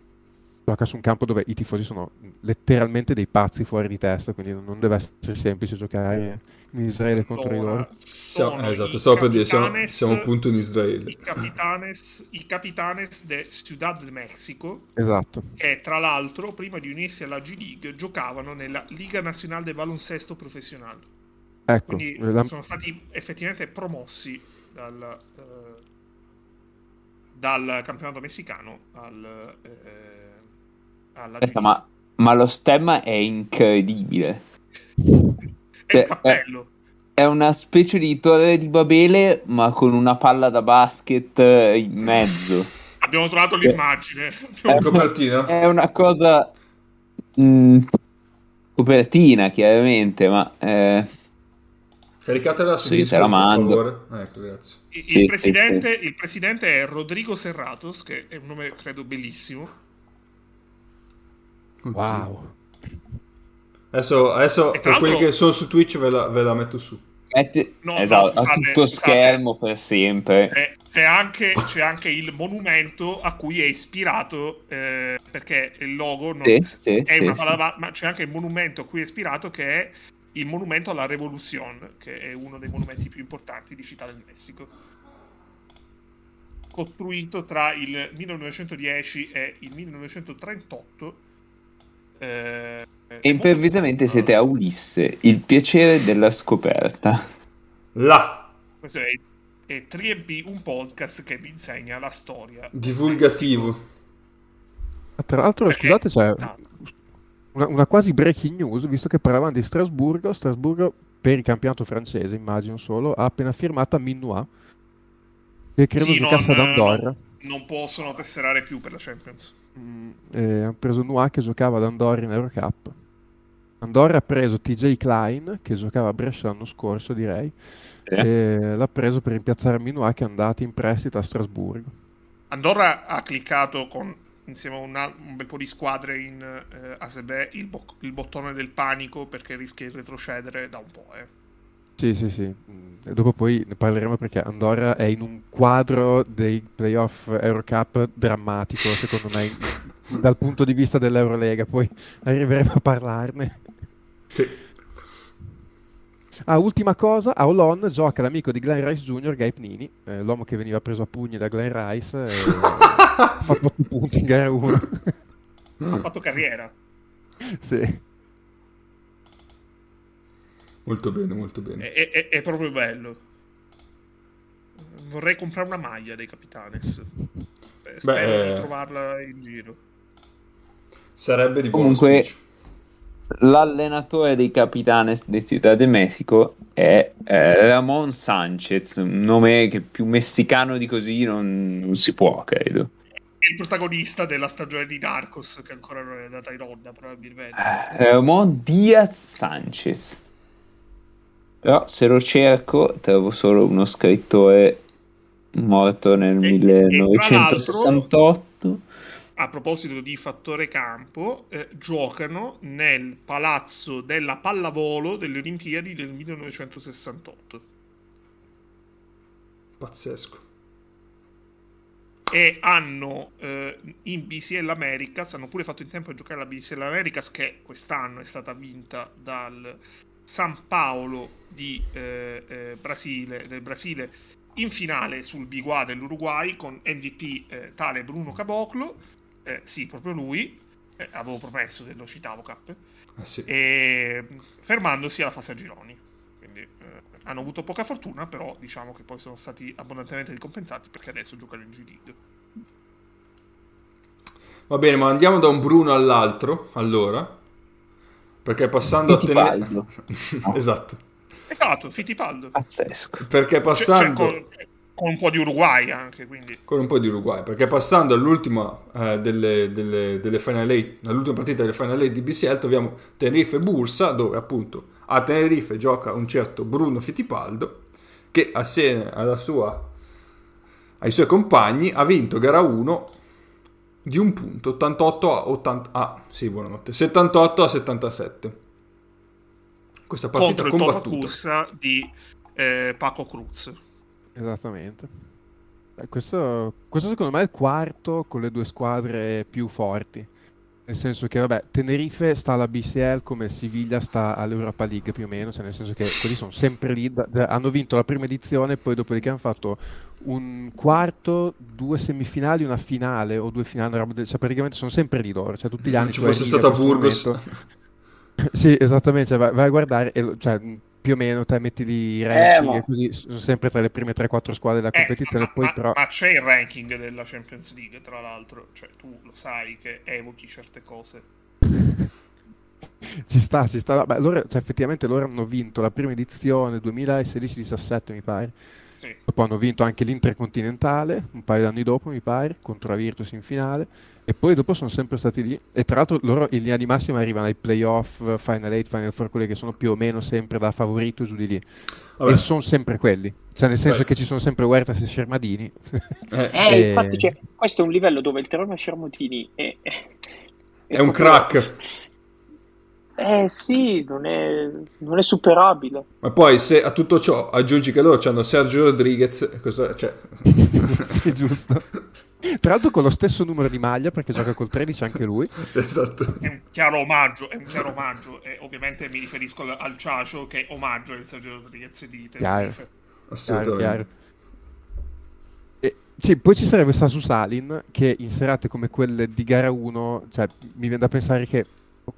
gioca su un campo dove i tifosi sono letteralmente dei pazzi fuori di testa, quindi non deve essere semplice giocare in Israele contro di loro. Siamo, esatto, stavo per dire, siamo, siamo appunto in Israele. I capitanes, i capitanes de Ciudad de Mexico, esatto. che tra l'altro prima di unirsi alla G League giocavano nella Liga Nazionale de Baloncesto Professionale. Ecco, Quindi la... sono stati effettivamente promossi dal, eh, dal campionato messicano al... Eh, Aspetta, ma, ma, lo stemma è incredibile. È il cappello. È, è una specie di torre di Babele, ma con una palla da basket in mezzo. Abbiamo trovato l'immagine. È, copertina. È una cosa... Mh, mm, copertina, chiaramente, ma... Eh... Caricatela su sì, Discord, per favore. Ecco, grazie. Il, sì, presidente, sì, il presidente è Rodrigo Serratos, che è un nome credo bellissimo Wow. Adesso, adesso per quelli che sono su Twitch ve la, ve la metto su. Metti... No, esatto, no, scusate, a tutto scusate. schermo per sempre. C'è, anche, c'è, anche, il monumento a cui è ispirato, eh, perché il logo non sì, sì, è sì, una parola, ma c'è anche il monumento a cui è ispirato che è il monumento alla Revolución, che è uno dei monumenti più importanti di Città del Messico. Costruito tra il 1910 e il 1938 eh, e improvvisamente siete a Ulisse, il piacere della scoperta. Là. Questo è, è 3B, un podcast che vi insegna la storia. Divulgativo. Tra l'altro, Perché... scusate, c'è una, una, quasi breaking news, visto che parlavamo di Strasburgo. Strasburgo, per il campionato francese, immagino solo, ha appena firmato Minnois, che credo sì, giocasse ad Andorra. non possono tesserare più per la Champions. Mm, eh, hanno preso Noah che giocava ad Andorra in Eurocup. Andorra ha preso TJ Klein che giocava a Brescia l'anno scorso, direi. Eh. E l'ha preso per rimpiazzare Minois che è andato in prestito a Strasburgo. Andorra ha cliccato con, insieme a una, un bel po' di squadre in eh, ASB il, bo- il, bottone del panico perché rischia di retrocedere da un po'. Eh. Sì, sì, sì. E dopo poi ne parleremo perché Andorra è in un quadro dei playoff Eurocup drammatico, secondo me, [LAUGHS] dal punto di vista dell'Eurolega. Poi arriveremo a parlarne. Sì. Ah, ultima cosa, a Olon gioca l'amico di Glenn Rice Jr., Gabe Nini, eh, l'uomo che veniva preso a pugni da Glenn Rice, e [LAUGHS] ha fatto 8 punti in gara 1. ha fatto carriera. Sì. Molto bene, molto bene. È, è, è, proprio bello. Vorrei comprare una maglia dei Capitanes. Spero Beh, di trovarla in giro. Sarebbe di buon Comunque, l'allenatore dei Capitanes di Ciudad de Messico è eh, Ramon Sanchez, un nome che più messicano di così non, non si può, credo il protagonista della stagione di Narcos che ancora non è andata in onda probabilmente eh, Ramon Diaz Sanchez però se lo cerco trovo solo uno scrittore morto nel e, 1968. a proposito di fattore campo, eh, giocano nel palazzo della pallavolo delle Olimpiadi del 1968. Pazzesco. E hanno eh, in BCL Americas, hanno pure fatto in tempo a giocare alla BCL Americas, che quest'anno è stata vinta dal San Paolo di, eh, eh Brasile, del Brasile in finale sul Biguà dell'Uruguay con MVP eh, tale Bruno Caboclo eh, sì, proprio lui, avevo promesso che lo citavo Cap, ah, sì. e, fermandosi alla fase a gironi. Quindi hanno avuto poca fortuna, però diciamo che poi sono stati abbondantemente ricompensati perché adesso giocano in G-League. Va bene, ma andiamo da un Bruno all'altro, allora. Perché passando Fittipaldo. a tenere... [LAUGHS] esatto. Esatto, Fittipaldo. Pazzesco. Perché passando... Cioè, cioè, con un po' di Uruguay anche, quindi. Con un po' di Uruguay, perché passando all'ultima eh, delle, delle, delle Final Eight, all'ultima partita delle Final Eight di BCL, troviamo Tenerife Bursa, dove appunto a Tenerife gioca un certo Bruno Fittipaldo, che assieme alla sua, ai suoi compagni ha vinto gara 1 di un punto, 88 a 80, ah, sì, buonanotte, 78 a 77. Questa partita Contro combattuta. il Bursa di eh, Paco Cruz. Esattamente. Eh, questo, questo, secondo me è il quarto con le due squadre più forti. Nel senso che, vabbè, Tenerife sta alla BCL come Siviglia sta all'Europa League più o meno, cioè nel senso che quelli sono sempre lì, da, da, hanno vinto la prima edizione, poi dopodiché hanno fatto un quarto, due semifinali, una finale o due finali, cioè praticamente sono sempre lì loro, cioè tutti gli anni... Ci fosse stato a Burgos. [LAUGHS] sì, esattamente, cioè, vai, vai, a guardare, e, cioè, più o meno te metti lì i ranking eh, così sono sempre tra le prime 3-4 squadre della eh, competizione ma, poi ma, però... ma c'è il ranking della Champions League tra l'altro cioè tu lo sai che evochi certe cose. [LAUGHS] Ci sta ci sta. Beh, loro, cioè, effettivamente loro hanno vinto la prima edizione 2016-17 mi pare sì. dopo hanno vinto anche l'Intercontinentale un paio d'anni dopo mi pare contro la Virtus in finale e poi dopo sono sempre stati lì e tra l'altro loro in linea di massima arrivano ai playoff, Final 8, Final 4, quelli che sono più o meno sempre da favorito giù di lì Vabbè. e sono sempre quelli cioè nel senso Beh. che ci sono sempre Huertas e Scermadini eh, [LAUGHS] eh e... infatti cioè, questo è un livello dove il terreno Scermadini è, è, è un crack eh sì, non è, non è, superabile. Ma poi se a tutto ciò aggiungi che loro hanno Sergio Rodriguez, cosa, cioè... [LAUGHS] sì, giusto. Tra l'altro con lo stesso numero di maglia perché gioca col 13 anche lui. [LAUGHS] esatto. È un chiaro omaggio, è un chiaro omaggio e ovviamente mi riferisco al Ciacio che è omaggio al Sergio Rodriguez di Tenerife. Assolutamente. Chiaro, chiaro. Sì, poi ci sarebbe Sasu Salin che in serate come quelle di gara 1, cioè mi viene da pensare che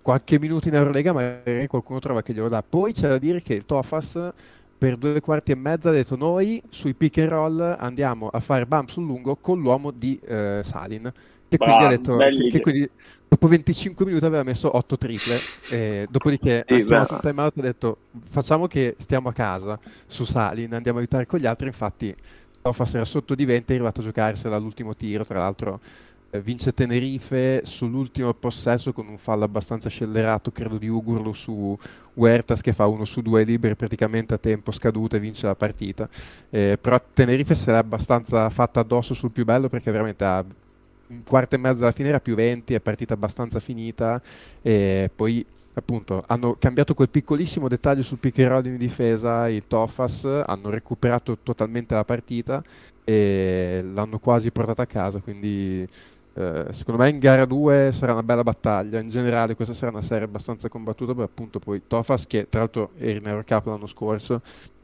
qualche minuto in Eurolega magari qualcuno trova che glielo dà. Poi c'è da dire che il Tofas per due quarti e mezza ha detto noi sui pick and roll andiamo a fare bump sul lungo con l'uomo di eh, Salin. Che Bravo, quindi ha detto che, quindi, dopo 25 minuti aveva messo 8 triple e dopodiché [LAUGHS] sì, ha chiamato un time out e ha detto facciamo che stiamo a casa su Salin andiamo a aiutare con gli altri. Infatti Tofas era sotto di 20 è arrivato a giocarsela all'ultimo tiro tra l'altro vince Tenerife sull'ultimo possesso con un fallo abbastanza scellerato, credo di Ugurlo su Huertas che fa uno su due liberi praticamente a tempo scaduto e vince la partita. Eh, però Tenerife se l'è abbastanza fatta addosso sul più bello perché veramente ha un quarto e mezzo alla fine era più 20, è partita abbastanza finita e poi appunto hanno cambiato quel piccolissimo dettaglio sul pick and roll in difesa, il Tofas, hanno recuperato totalmente la partita e l'hanno quasi portata a casa, quindi eh, secondo me in gara 2 sarà una bella battaglia. In generale, questa sarà una serie abbastanza combattuta. Perché appunto poi Tofas, che tra l'altro era in Eurocup l'anno scorso,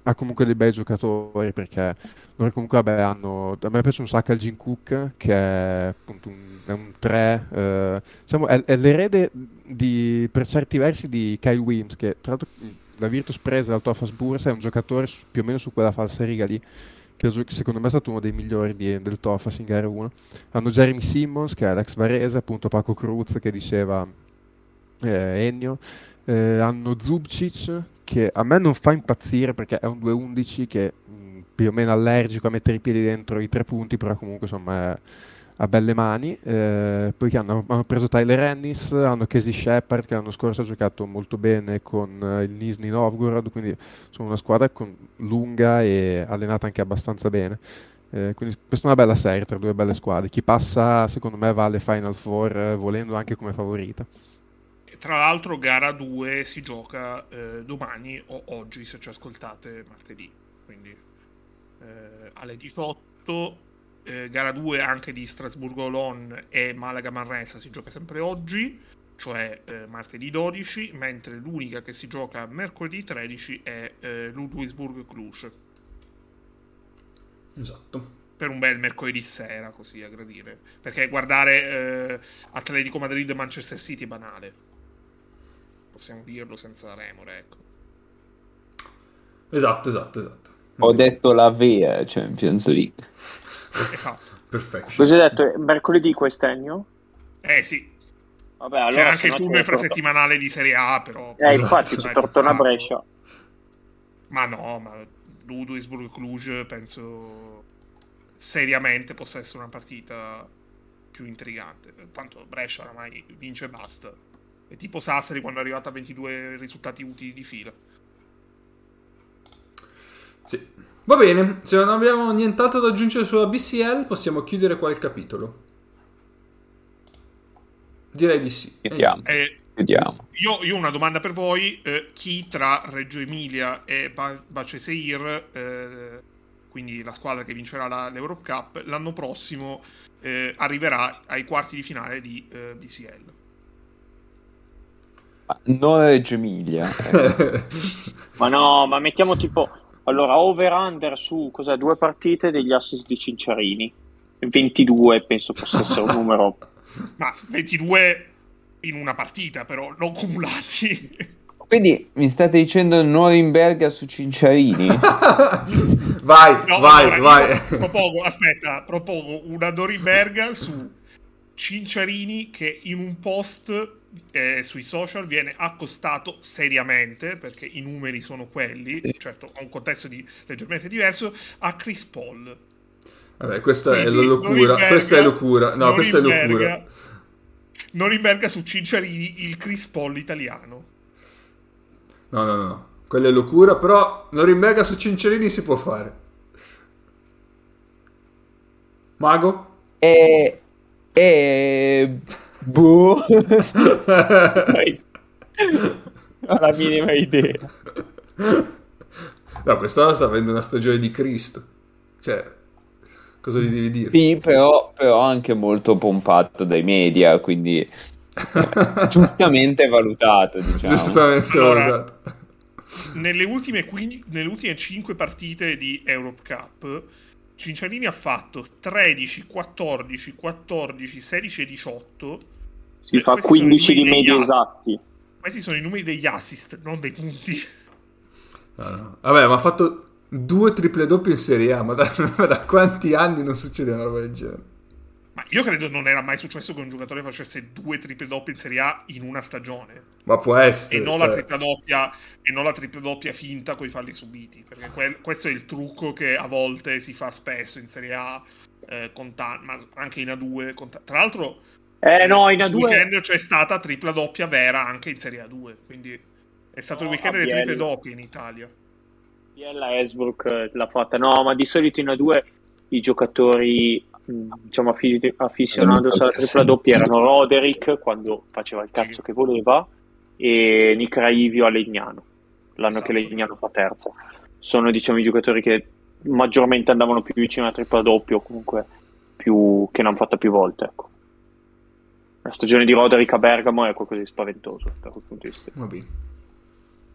ha comunque dei bei giocatori perché loro comunque vabbè, hanno a me piace un sacco il Jin Cook che è appunto un, è un 3 eh, diciamo è, è l'erede di, per certi versi di Kyle Williams che tra l'altro la Virtus presa dal Tofas Bursa è un giocatore su, più o meno su quella falsa riga lì che secondo me è stato uno dei migliori di, del Tofas in gara 1. Hanno Jeremy Simmons, che è l'ex Varese, appunto Paco Cruz, che diceva eh, Ennio. Eh, hanno Zubcic, che a me non fa impazzire perché è un 2-11 che mh, mm, più o meno allergico a mettere i piedi dentro i tre punti, però comunque insomma è a belle mani. Eh, poi hanno, hanno, preso Tyler Ennis, hanno Casey Shepard che l'anno scorso ha giocato molto bene con eh, il Nizhny Novgorod, quindi sono una squadra con, lunga e allenata anche abbastanza bene. Eh, quindi questa è una bella serie tra due belle squadre. Chi passa, secondo me, va alle Final Four eh, volendo anche come favorita. Tra l'altro, gara 2 si gioca eh, domani o oggi, se ci ascoltate martedì. Quindi eh, alle 18. Eh, gara 2 anche di Strasburgo-Olon e Malaga-Manresa si gioca sempre oggi, cioè eh, martedì 12, mentre l'unica che si gioca mercoledì 13 è eh, Ludwigsburg-Cluj. Esatto. Per un bel mercoledì sera, così a gradire. Perché guardare eh, Atletico Madrid e Manchester City è banale. Possiamo dirlo senza remore, ecco. Esatto, esatto, esatto. Ho detto la vera Champions League. Esatto. Perfetto. Cosa hai detto? Mercoledì quest'anno? Eh sì. Vabbè, allora, C'è anche il turno infrasettimanale di Serie A, però... Eh, Esatto. infatti ci Dai, torna a forzato. Brescia. Ma no, ma Ludwigsburg Cluj penso seriamente possa essere una partita più intrigante. Tanto Brescia oramai vince e basta. È tipo Sassari quando è arrivata a 22 risultati utili di fila. Sì. Va bene, se non abbiamo nient'altro da aggiungere sulla BCL, possiamo chiudere qua il capitolo. Direi di sì. Vediamo. Eh, Vediamo. io, io ho una domanda per voi. eh, chi tra Reggio Emilia e ba- Baceseir, eh, quindi la squadra che vincerà la- l'Europe Cup, l'anno prossimo eh, arriverà ai quarti di finale di eh, BCL? Non Reggio Emilia. eh. [LAUGHS] Ma no, ma mettiamo tipo... Allora, over-under su cosa, due partite degli assist di Cinciarini. 22 penso possa essere un numero... [LAUGHS] Ma 22 in una partita, però, non cumulati. Quindi mi state dicendo Norimberga su Cinciarini? [LAUGHS] vai, No, vai, allora, vai. Propongo, aspetta, propongo una Norimberga su Cinciarini che in un post eh, sui social viene accostato seriamente, perché i numeri sono quelli, certo ha un contesto di- leggermente diverso, a Chris Paul. Vabbè, questa è la Quindi, locura. Questa è locura. No, questa è Norimberga- locura. Norimberga su Cinciarini, il Chris Paul italiano. No, no, no, no. Quella è locura, però Norimberga su Cincerini si può fare. Mago? E... E... Boh. Non ho la minima idea. No, quest'anno sta avendo una stagione di Cristo. Cioè, cosa gli devi dire? Sì, però, però anche molto pompato dai media, quindi eh, giustamente valutato, diciamo. Giustamente Allora- valutato. Nelle ultime, 15 nelle ultime 5 partite di Europe Cup, Cinciarini ha fatto 13, 14, 14, 16 e 18. Si Eh, fa questi sono i 15 di media esatti. Questi sono i numeri degli assist, non dei punti. No, no. Vabbè, ma ha fatto due triple doppie in Serie A, ma da, [LAUGHS] ma da quanti anni non succede una roba del genere? Io credo non era mai successo che un giocatore facesse due triple doppie in Serie A in una stagione. Ma può essere. E non la cioè. tripla doppia, e non la tripla doppia finta con i falli subiti. Perché quel- questo è il trucco che a volte si fa spesso in Serie A, eh, con ta- ma anche in A2. con ta- tra l'altro, Eh no, in questo A2... weekend c'è stata tripla doppia vera anche in Serie A2. Quindi è stato No, il weekend delle triple doppie in Italia. Biella Esbrook eh, l'ha fatta. No, ma di solito in A2 i giocatori diciamo affi- affissionandosi alla tripla doppia erano Roderick quando faceva il cazzo che voleva e Nick Raivio a Legnano l'anno che Esatto. Legnano fa terza sono diciamo i giocatori che maggiormente andavano più vicino alla tripla doppia o comunque più che ne hanno fatta più volte ecco. la stagione di Roderick a Bergamo è qualcosa di spaventoso da quel punto di vista Va bene.